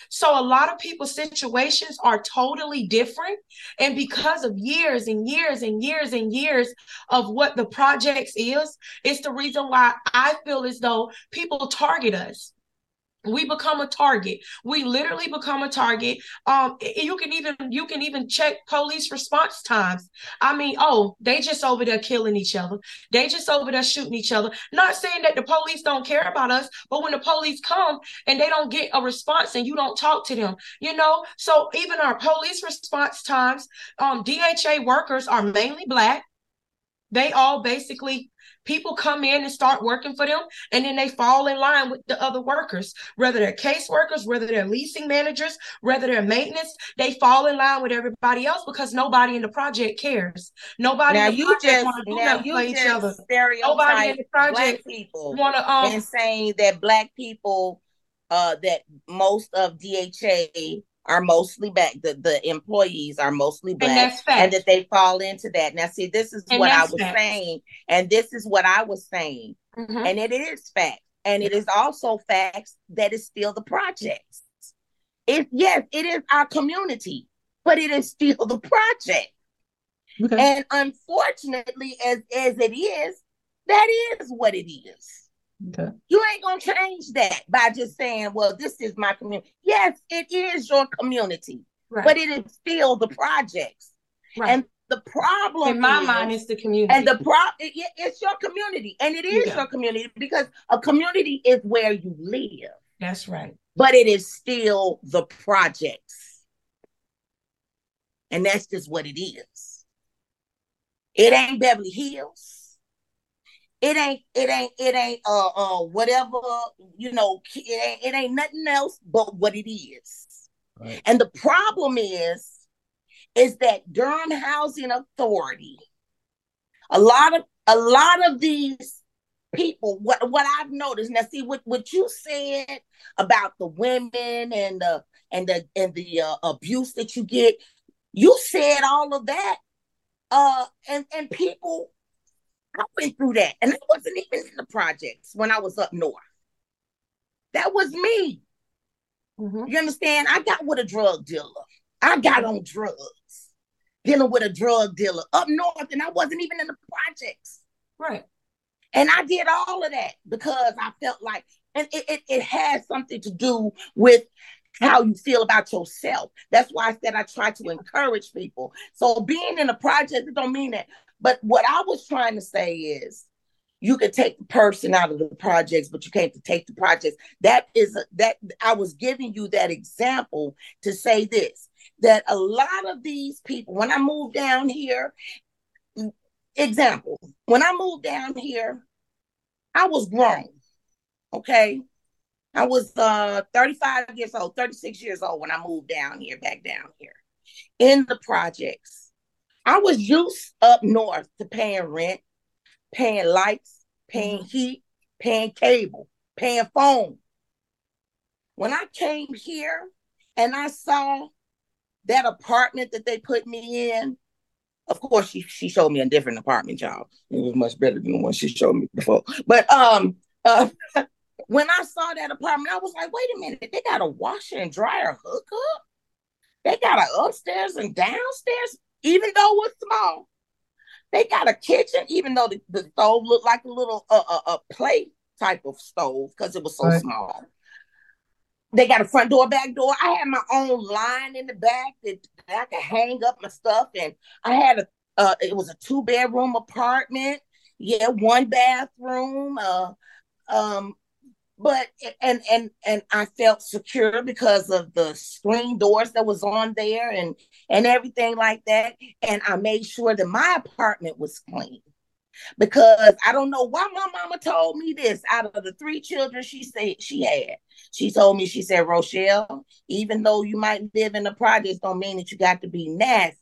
Speaker 4: So a lot of people's situations are totally different. And because of years and years and years and years of what the projects is, it's the reason why I feel as though people target us we become a target. We literally become a target. Um you can even you can even check police response times. I mean oh they just over there killing each other. They just over there shooting each other. Not saying that the police don't care about us but when the police come and they don't get a response and you don't talk to them you know? So even our police response times um dha workers are mainly black. They all basically people come in and start working for them and then they fall in line with the other workers whether they're caseworkers, whether they're leasing managers whether they're maintenance they fall in line with everybody else because nobody in the project cares. Nobody
Speaker 3: now
Speaker 4: in the
Speaker 3: you
Speaker 4: project
Speaker 3: just
Speaker 4: want to do
Speaker 3: now you
Speaker 4: each other.
Speaker 3: Stereotype
Speaker 4: nobody in the project
Speaker 3: people
Speaker 4: want to um
Speaker 3: and saying that black people uh that most of DHA are mostly black. The the employees are mostly black,
Speaker 4: and that's
Speaker 3: and that they fall into that. Now, see, this is
Speaker 4: And
Speaker 3: what I was
Speaker 4: facts.
Speaker 3: saying, and this is what I was saying,
Speaker 4: Mhm.
Speaker 3: and it is fact, and it is also facts that is still the projects. It yes, it is our community, but it is still the project.
Speaker 2: Okay.
Speaker 3: And unfortunately, as as it is, that is what it is.
Speaker 2: Okay.
Speaker 3: You ain't gonna change that by just saying, "Well, this is my community." Yes, it is your community,
Speaker 4: right
Speaker 3: but it is still the projects.
Speaker 4: right
Speaker 3: And the problem
Speaker 4: in my
Speaker 3: is,
Speaker 4: mind is the community
Speaker 3: and the pro, it- it- it's your community, and it is
Speaker 4: Yeah.
Speaker 3: your community because a community is where you live,
Speaker 4: that's right
Speaker 3: but it is still the projects, and that's just what it is. It ain't Beverly Hills. It ain't, it ain't, it ain't, uh, uh, whatever, you know, it ain't, it ain't nothing else but what it is.
Speaker 2: Right.
Speaker 3: And the problem is, is that Durham Housing Authority, a lot of, a lot of these people, what, what I've noticed, now see what, what you said about the women and the, and the, and the uh, abuse that you get, you said all of that, uh, and, and people I went through that, and I wasn't even in the projects when I was up north. That was me.
Speaker 4: Mhm.
Speaker 3: You understand? I got with a drug dealer. I got on drugs, dealing with a drug dealer up north, and I wasn't even in the projects.
Speaker 4: right
Speaker 3: And I did all of that because I felt like, and it, it, it has something to do with how you feel about yourself. That's why I said I try to encourage people. So being in a project, it don't mean that. But what I was trying to say is you can take the person out of the projects, but you can't take the projects. That is that I was giving you that example to say this that a lot of these people, when I moved down here, example, when I moved down here, I was grown. Okay. I was uh 35 years old, 36 years old when I moved down here, back down here in the projects. I was used up north to paying rent, paying lights, paying heat, paying cable, paying phone. When I came here and I saw that apartment that they put me in, of course she she showed me a different apartment, y'all. It was much better than the one she showed me before. But um uh when I saw that apartment, I was like, wait a minute, they got a washer and dryer hookup. They got an upstairs and downstairs, even though it's small. They got a kitchen, even though the, the stove looked like a little uh, uh, a plate type of stove because it was so
Speaker 2: Right.
Speaker 3: small. They got a front door, back door. I had my own line in the back that I could hang up my stuff, and I had a uh, it was a two bedroom apartment. Yeah, one bathroom. Uh, um, but and and and I felt secure because of the screen doors that was on there and and everything like that. And I made sure that my apartment was clean. because I don't know why my mama told me this. Out of the three children she said she had, she told me, she said, Rochelle, even though you might live in the projects, don't mean that you got to be nasty.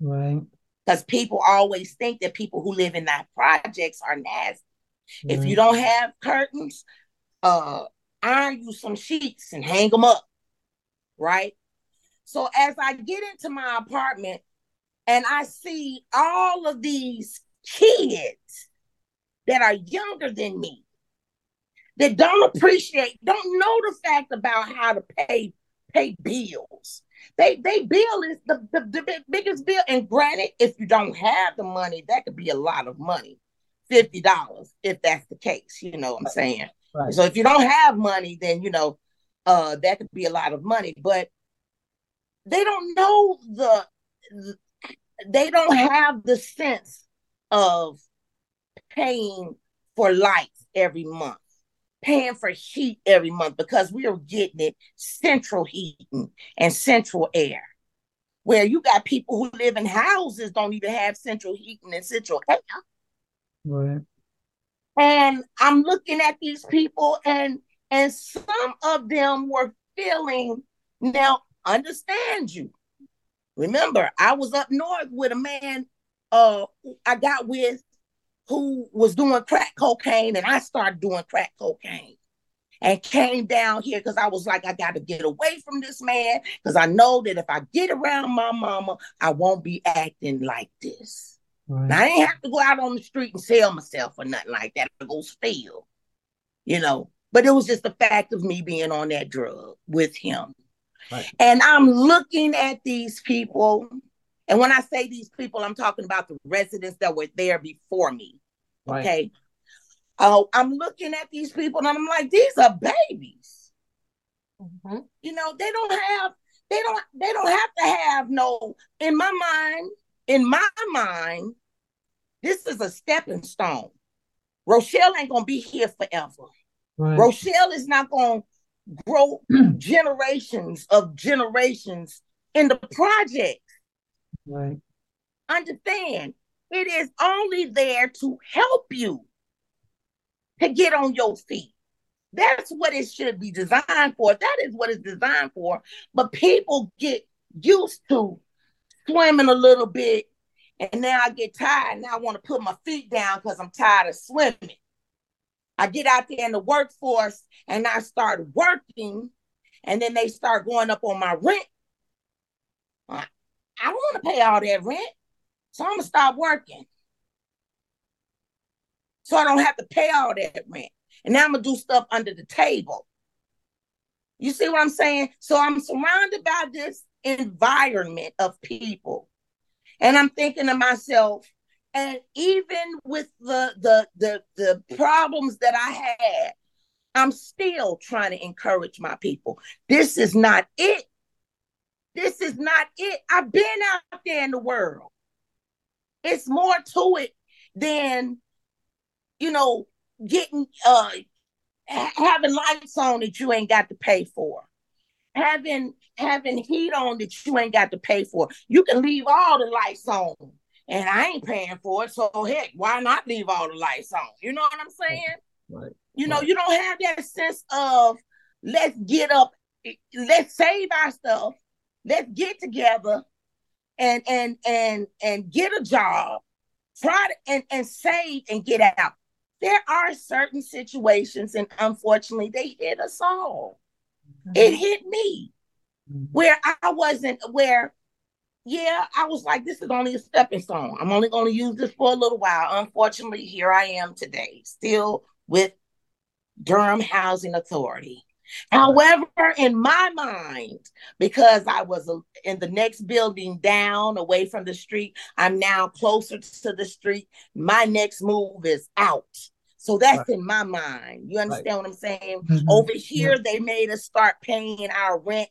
Speaker 2: Right.
Speaker 3: Because people always think that people who live in that projects are nasty. If you don't have curtains, uh, iron you some sheets and hang them up. Right. So as I get into my apartment and I see all of these kids that are younger than me that don't appreciate, don't know the fact about how to pay pay bills. They they bill is the, the, the biggest bill. And granted, if you don't have the money, that could be a lot of money. $50 if that's the case, you know what I'm saying?
Speaker 2: Right.
Speaker 3: So if you don't have money, then you know, uh that could be a lot of money. But they don't know the, the they don't have the sense of paying for lights every month, paying for heat every month because we are getting it central heating and central air. Where you got people who live in houses don't even have central heating and central air.
Speaker 2: Right.
Speaker 3: And I'm looking at these people and and some of them were feeling now understand you. Remember, I was up north with a man uh I got with who was doing crack cocaine and I started doing crack cocaine and came down here because I was like, I got to get away from this man because I know that if I get around my mama, I won't be acting like this.
Speaker 2: Right.
Speaker 3: Now, I ain't have to go out on the street and sell myself or nothing like that I go steal, you know. But it was just the fact of me being on that drug with him.
Speaker 2: Right.
Speaker 3: And I'm looking at these people. And when I say these people, I'm talking about the residents that were there before me.
Speaker 2: Right.
Speaker 3: Okay. Oh, I'm looking at these people and I'm like, these are babies.
Speaker 4: Mhm.
Speaker 3: You know, they don't have, they don't, they don't have to have no, in my mind, in my mind, this is a stepping stone. Rochelle ain't gonna be here forever.
Speaker 2: Right.
Speaker 3: Rochelle is not gonna grow generations of generations in the project.
Speaker 2: Right.
Speaker 3: Understand, it is only there to help you to get on your feet. That's what it should be designed for. That is what it's designed for. But people get used to swimming a little bit, and now I get tired. Now I want to put my feet down because I'm tired of swimming. I get out there in the workforce and I start working, and then they start going up on my rent. I I don't want to pay all that rent, so I'm gonna stop working. So I don't have to pay all that rent. And now I'm gonna do stuff under the table. You see what I'm saying? So I'm surrounded by this environment of people. And I'm thinking to myself, and even with the the the the problems that I had, I'm still trying to encourage my people. This is not it. This is not it. I've been out there in the world. It's more to it than you know getting uh having lights on that you ain't got to pay for. Having having heat on that you ain't got to pay for. You can leave all the lights on and I ain't paying for it. So heck, why not leave all the lights on? You know what I'm saying?
Speaker 2: Right.
Speaker 3: You know,
Speaker 2: Right.
Speaker 3: you don't have that sense of let's get up, let's save our stuff, let's get together and and and and get a job, try to and, and save and get out. There are certain situations, and unfortunately, they hit us all. It hit me
Speaker 2: Mhm.
Speaker 3: where I wasn't where yeah, I was like, this is only a stepping stone. I'm only going to use this for a little while. Unfortunately, here I am today, still with Durham Housing Authority. However, in my mind, because I was in the next building down away from the street, I'm now closer to the street. My next move is out. So that's in my mind. You understand what I'm saying?
Speaker 2: Mhm.
Speaker 3: Over here, they made us start paying our rent,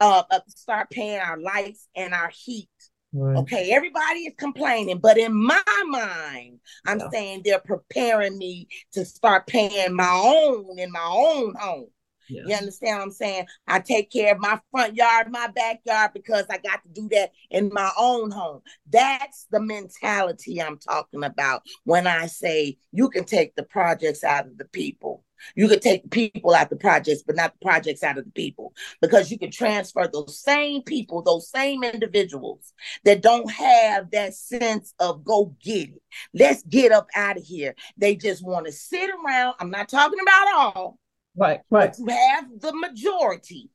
Speaker 3: uh, uh, start paying our lights and our heat.
Speaker 2: Right.
Speaker 3: Okay, everybody is complaining, but in my mind, I'm
Speaker 2: Yeah.
Speaker 3: saying they're preparing me to start paying my own in my own home. Yeah. You understand what I'm saying? I take care of my front yard, my backyard because I got to do that in my own home. That's the mentality I'm talking about when I say you can take the projects out of the people. You can take people out of the projects, but not the projects out of the people because you can transfer those same people, those same individuals that don't have that sense of go get it. Let's get up out of here. They just want to sit around. I'm not talking about all.
Speaker 2: Right, right.
Speaker 3: But you have the majority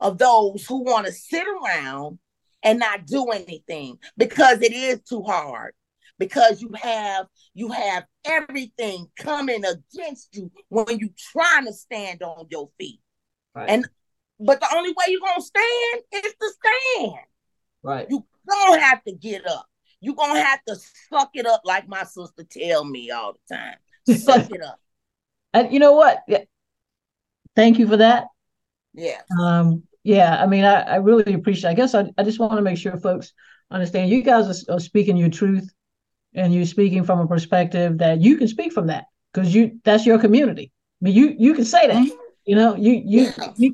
Speaker 3: of those who want to sit around and not do anything because it is too hard because you have you have everything coming against you when you trying to stand on your feet. Right. and but the only way you're gonna stand is to stand.
Speaker 2: Right.
Speaker 3: You don't have to get up. You're gonna have to suck it up like my sister tell me all the time. Suck it up.
Speaker 2: And you know what thank you for that.
Speaker 3: Yeah.
Speaker 2: Um, yeah, I mean, I, I really appreciate. I guess I, I just want to make sure folks understand you guys are, are speaking your truth, and you're speaking from a perspective that you can speak from that because you that's your community. I mean, you you can say that. You know, you you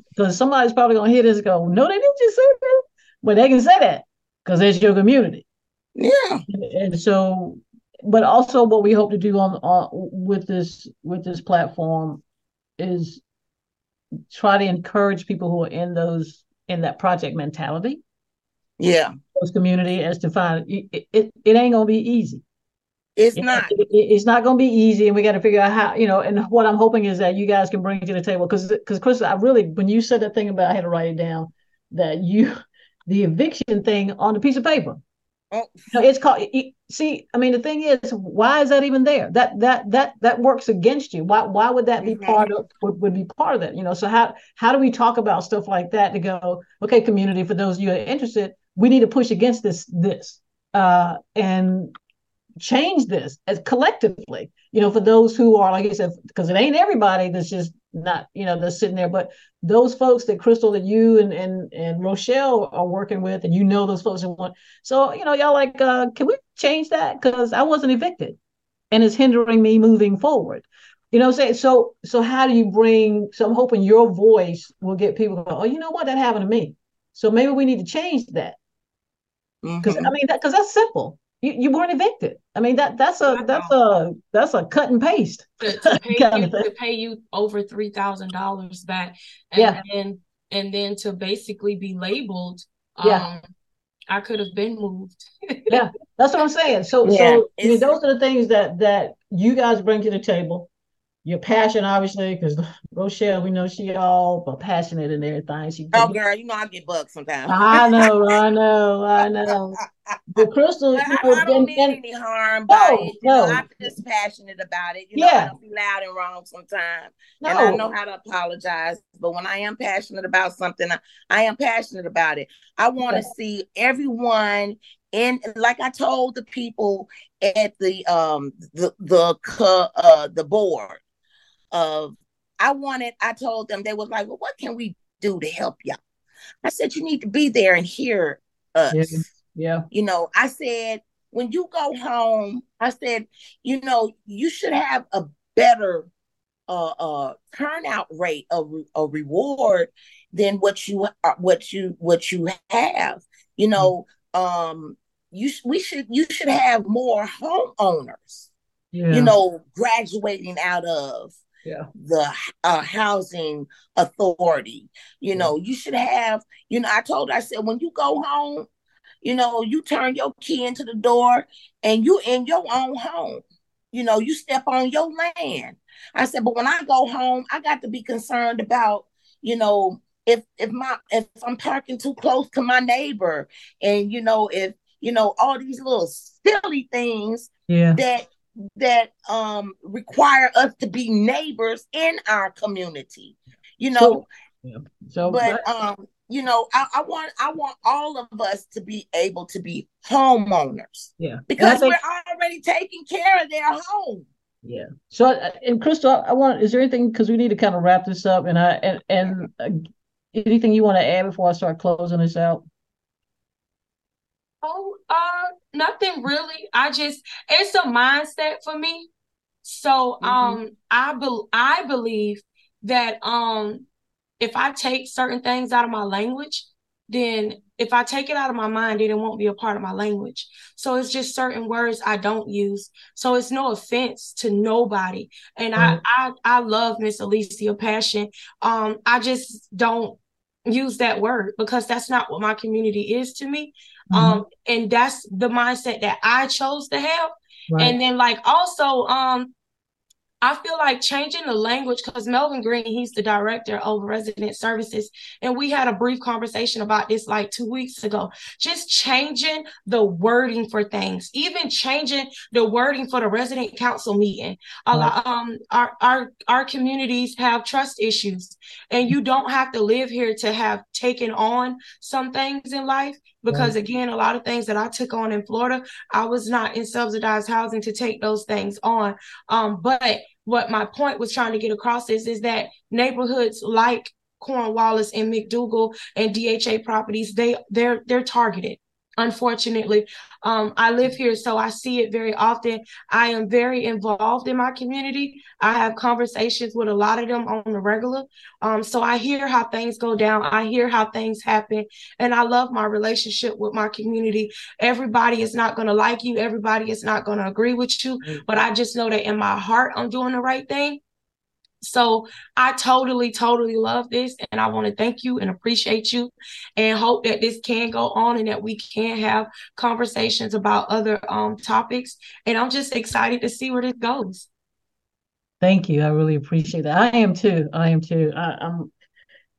Speaker 2: because somebody's probably gonna hear this and go, no, they didn't just say that, but they can say that because it's your community.
Speaker 3: Yeah.
Speaker 2: And, and so, but also what we hope to do on, on with this with this platform is try to encourage people who are in those in that project mentality.
Speaker 3: Yeah.
Speaker 2: Those community as to find it, it, it ain't gonna be easy.
Speaker 3: It's it, not.
Speaker 2: It, it's not going to be easy, and we got to figure out how. You know, and what I'm hoping is that you guys can bring to the table because because Chris, I really when you said that thing about I had to write it down that you the eviction thing on a piece of paper. Oh. it's called. See, I mean, the thing is, why is that even there? That that that that works against you. Why why would that be part of would, would be part of that? You know, so how how do we talk about stuff like that to go? Okay, community. For those of you are interested, we need to push against this this uh, and change this as collectively. You know, for those who are like you said, because it ain't everybody that's just not you know that's sitting there but those folks that crystal that you and and and rochelle are working with and you know those folks who want so you know y'all like uh can we change that? Because i wasn't evicted and it's hindering me moving forward. You know say so so how do you bring so i'm hoping your voice will get people to go, oh you know what? That happened to me. So maybe we need to change that. Because mm-hmm. i mean that because that's simple you, you weren't evicted. I mean that that's a that's a that's a cut and paste.
Speaker 4: To, to pay, you, to pay you over three thousand dollars back, and yeah. then and then to basically be labeled. Yeah. Um, I could have been moved.
Speaker 2: yeah, that's what I'm saying. So yeah, so I mean, those are the things that that you guys bring to the table your passion, obviously, because Rochelle, we know she all but passionate and everything. She
Speaker 3: oh, girl, you know I get bugged sometimes.
Speaker 2: I know, I know, I know. But Crystal,
Speaker 3: but I, I, don't mean any harm by no, it. You no. know, I'm just passionate about it. You know, yeah. I don't be loud and wrong sometimes, no. and I know how to apologize. But when I am passionate about something, I, I am passionate about it. I want to okay. see everyone and like I told the people at the um the the uh the board of I wanted, I told them they was like, well, what can we do to help y'all? I said, you need to be there and hear us.
Speaker 2: Yeah. yeah.
Speaker 3: You know, I said, when you go home, I said, you know, you should have a better uh, uh turnout rate of a reward than what you uh, what you what you have. You know, um, you we should you should have more homeowners. Yeah. You know, graduating out of
Speaker 2: yeah.
Speaker 3: the uh, housing authority. You know, you should have, you know, I told her, I said, when you go home, you know, you turn your key into the door and you in your own home. You know, you step on your land. I said, but when I go home, I got to be concerned about, you know, if if my if I'm parking too close to my neighbor and you know if you know all these little silly things
Speaker 2: yeah.
Speaker 3: that that um require us to be neighbors in our community you know? So,
Speaker 2: yeah. so
Speaker 3: but um you know I, I, want i want all of us to be able to be homeowners.
Speaker 2: Yeah
Speaker 3: because think, we're already taking care of their home.
Speaker 2: Yeah so uh, and crystal i want is there anything because we need to kind of wrap this up and i and and uh, anything you want to add before i start closing this out?
Speaker 4: Oh uh nothing really. I just it's a mindset for me. So mm-hmm. um I be, I believe that um if I take certain things out of my language, then if I take it out of my mind, then it won't be a part of my language. So it's just certain words I don't use. So it's no offense to nobody. And mm-hmm. I, I I love Miss Alicia Passion. Um, I just don't use that word because that's not what my community is to me. Mm-hmm. Um, and that's the mindset that I chose to have. Right. And then like also um I feel like changing the language because Melvin Green, he's the director of resident services. And we had a brief conversation about this like two weeks ago. Just changing the wording for things, even changing the wording for the resident council meeting. Um, our, our, our communities have trust issues, and you don't have to live here to have taken on some things in life because right. again a lot of things that i took on in florida i was not in subsidized housing to take those things on um, but what my point was trying to get across is is that neighborhoods like cornwallis and mcdougald and dha properties they they're they're targeted unfortunately um, i live here so i see it very often. I am very involved in my community. I have conversations with a lot of them on the regular. Um, so i hear how things go down. I hear how things happen and i love my relationship with my community. Everybody is not going to like you. Everybody is not going to agree with you but i just know that in my heart i'm doing the right thing so I totally, totally love this. And I want to thank you and appreciate you and hope that this can go on and that we can have conversations about other um, topics. And I'm just excited to see where this goes.
Speaker 2: Thank you. I really appreciate that. I am too. I am too. I, I'm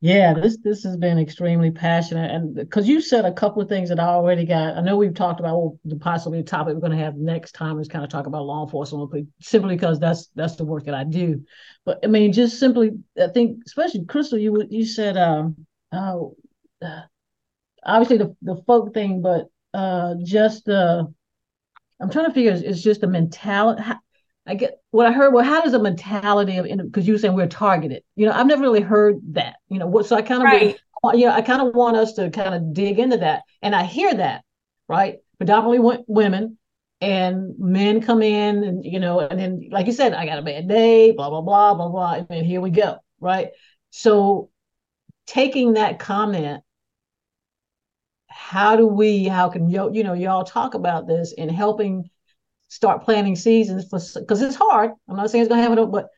Speaker 2: yeah, this this has been extremely passionate, and because you said a couple of things that I already got. I know we've talked about well, the possibly topic we're going to have next time is kind of talk about law enforcement, simply because that's that's the work that I do. But I mean, just simply, I think, especially Crystal, you you said, um, oh, uh, obviously the the folk thing, but uh, just uh, I'm trying to figure it's just a mentality. I get what I heard. Well, how does a mentality of because you were saying we're targeted? You know, I've never really heard that. You know, what so I kind of right. you know I kind of want us to kind of dig into that, and I hear that right, predominantly women and men come in, and you know, and then like you said, I got a bad day, blah blah blah blah blah, and here we go, right? So taking that comment how do we how can you you know y'all talk about this and helping start planning seasons for because it's hard. I'm not saying it's gonna happen, but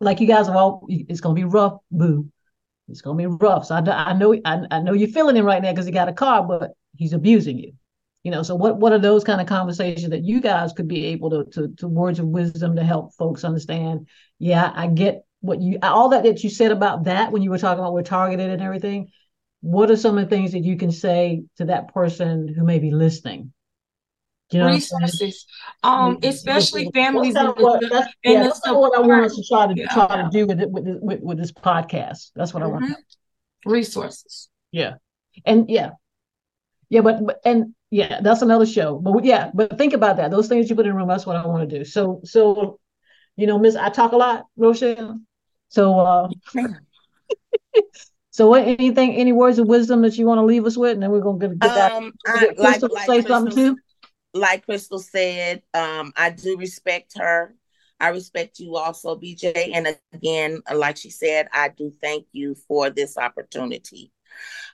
Speaker 2: like you guys, well, it's gonna be rough, boo. It's gonna be rough. So I, I know I, I know you're feeling him right now because he got a car, but he's abusing you. You know, so what what are those kind of conversations that you guys could be able to to, to words of wisdom to help folks understand? Yeah, I get what you all that that you said about that when you were talking about we're targeted and everything. What are some of the things that you can say to that person who may be listening?
Speaker 4: You know resources, um, especially families in
Speaker 2: the, that's, yeah, that's what I want us to try to yeah. try to do with it with, this, with, with this podcast. That's what mm-hmm. I want.
Speaker 4: Resources.
Speaker 2: Yeah, and yeah, yeah, but, but and yeah, that's another show. But yeah, but think about that. Those things you put in the room. That's what I want to do. So so, you know, Miss, I talk a lot, Rochelle. So uh, so what? Anything? Any words of wisdom that you want to leave us with, and then we're gonna get, get that. Um, I,
Speaker 3: like, like say something too like Crystal said, um, I do respect her. I respect you also, BJ. And again, like she said, I do thank you for this opportunity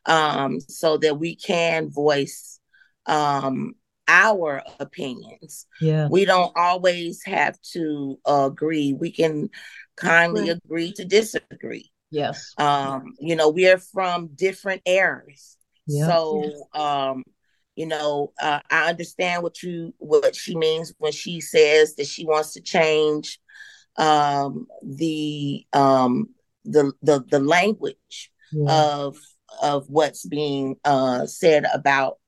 Speaker 3: um, so that we can voice um, our opinions.
Speaker 2: Yeah.
Speaker 3: We don't always have to agree. We can kindly agree to disagree.
Speaker 2: Yes.
Speaker 3: Um, you know, we're from different eras. Yeah. So um you know uh, i understand what you what she means when she says that she wants to change um, the um, the the the language yeah. of of what's being uh, said about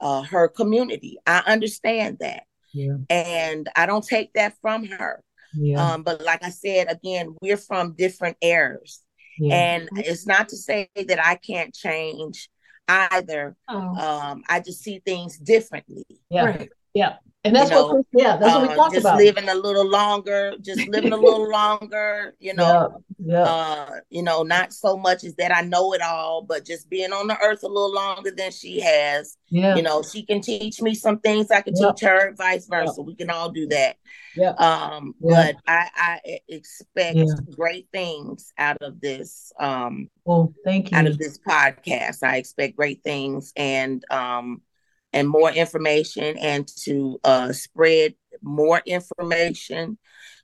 Speaker 3: uh, her community i understand that
Speaker 2: yeah.
Speaker 3: and i don't take that from her
Speaker 2: yeah.
Speaker 3: um, but like i said again we're from different eras and it's not to say that i can't change either. Oh. Um, I just see things differently.
Speaker 2: Yeah. Right. Yeah. And that's
Speaker 3: you know,
Speaker 2: what, yeah, that's what we
Speaker 3: uh,
Speaker 2: talked
Speaker 3: just
Speaker 2: about.
Speaker 3: living a little longer, just living a little longer, you know,
Speaker 2: yeah, yeah.
Speaker 3: uh, you know, not so much as that I know it all, but just being on the earth a little longer than she has.
Speaker 2: yeah.
Speaker 3: You know, she can teach me some things, I can
Speaker 2: Yeah.
Speaker 3: teach her, vice versa. We can all do that.
Speaker 2: Yeah.
Speaker 3: Um,
Speaker 2: Yeah.
Speaker 3: but I expect
Speaker 2: Yeah.
Speaker 3: great things out of this um
Speaker 2: Well, thank you.
Speaker 3: out of this podcast. I expect great things and um and more information and to uh spread more information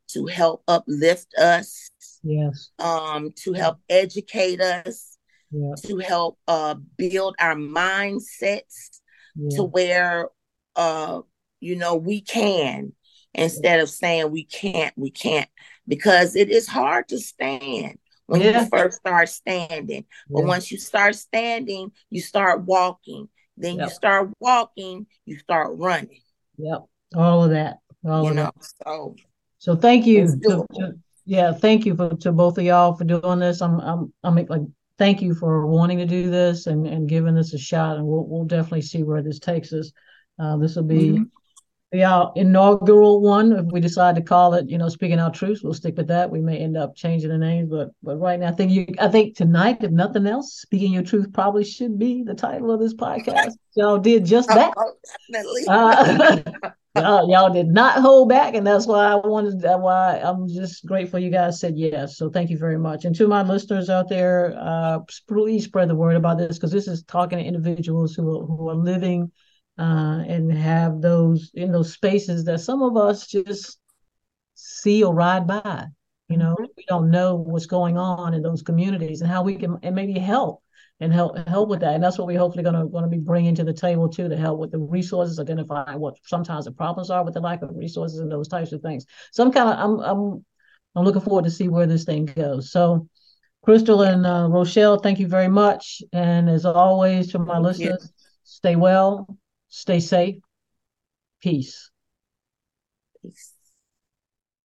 Speaker 3: to help uplift us,
Speaker 2: yes.
Speaker 3: um to help educate us,
Speaker 2: Yeah.
Speaker 3: to help uh build our mindsets
Speaker 2: Yeah.
Speaker 3: to where uh you know we can instead of saying we can't, we can't because it is hard to stand when
Speaker 2: Yeah.
Speaker 3: you first start standing. But
Speaker 2: yeah.
Speaker 3: once you start standing, you start walking. Then
Speaker 2: Yep.
Speaker 3: you start walking, you start running.
Speaker 2: Yep. All of that. All
Speaker 3: You
Speaker 2: of
Speaker 3: know,
Speaker 2: that.
Speaker 3: so
Speaker 2: So thank you. To, to- yeah, thank you for to both of y'all for doing this. I'm I'm I'm like thank you for wanting to do this and and giving this a shot. And we'll we'll definitely see where this takes us. Uh, this will be
Speaker 3: Mhm.
Speaker 2: The uh, inaugural one. If we decide to call it, you know, speaking our truths, we'll stick with that. We may end up changing the name, but but right now, I think you, I think tonight, if nothing else, speaking your truth probably should be the title of this podcast. Y'all did just that.
Speaker 3: Oh, definitely.
Speaker 2: Uh, y'all, y'all did not hold back, and that's why I wanted. That why I'm just grateful you guys said yes. So thank you very much. And to my listeners out there, uh, please spread the word about this because this is talking to individuals who are, who are living uh, and have those in those spaces that some of us just see or ride by. You know, we don't know what's going on in those communities and how we can and maybe help and help help with that. And that's what we're hopefully going to going to be bringing to the table too to help with the resources, identifying what sometimes the problems are with the lack of resources and those types of things. So I'm kind of I'm I'm I'm looking forward to see where this thing goes. So. Crystal and uh, Rochelle, thank you very much. And as always, to my listeners, stay well, stay safe,
Speaker 3: peace.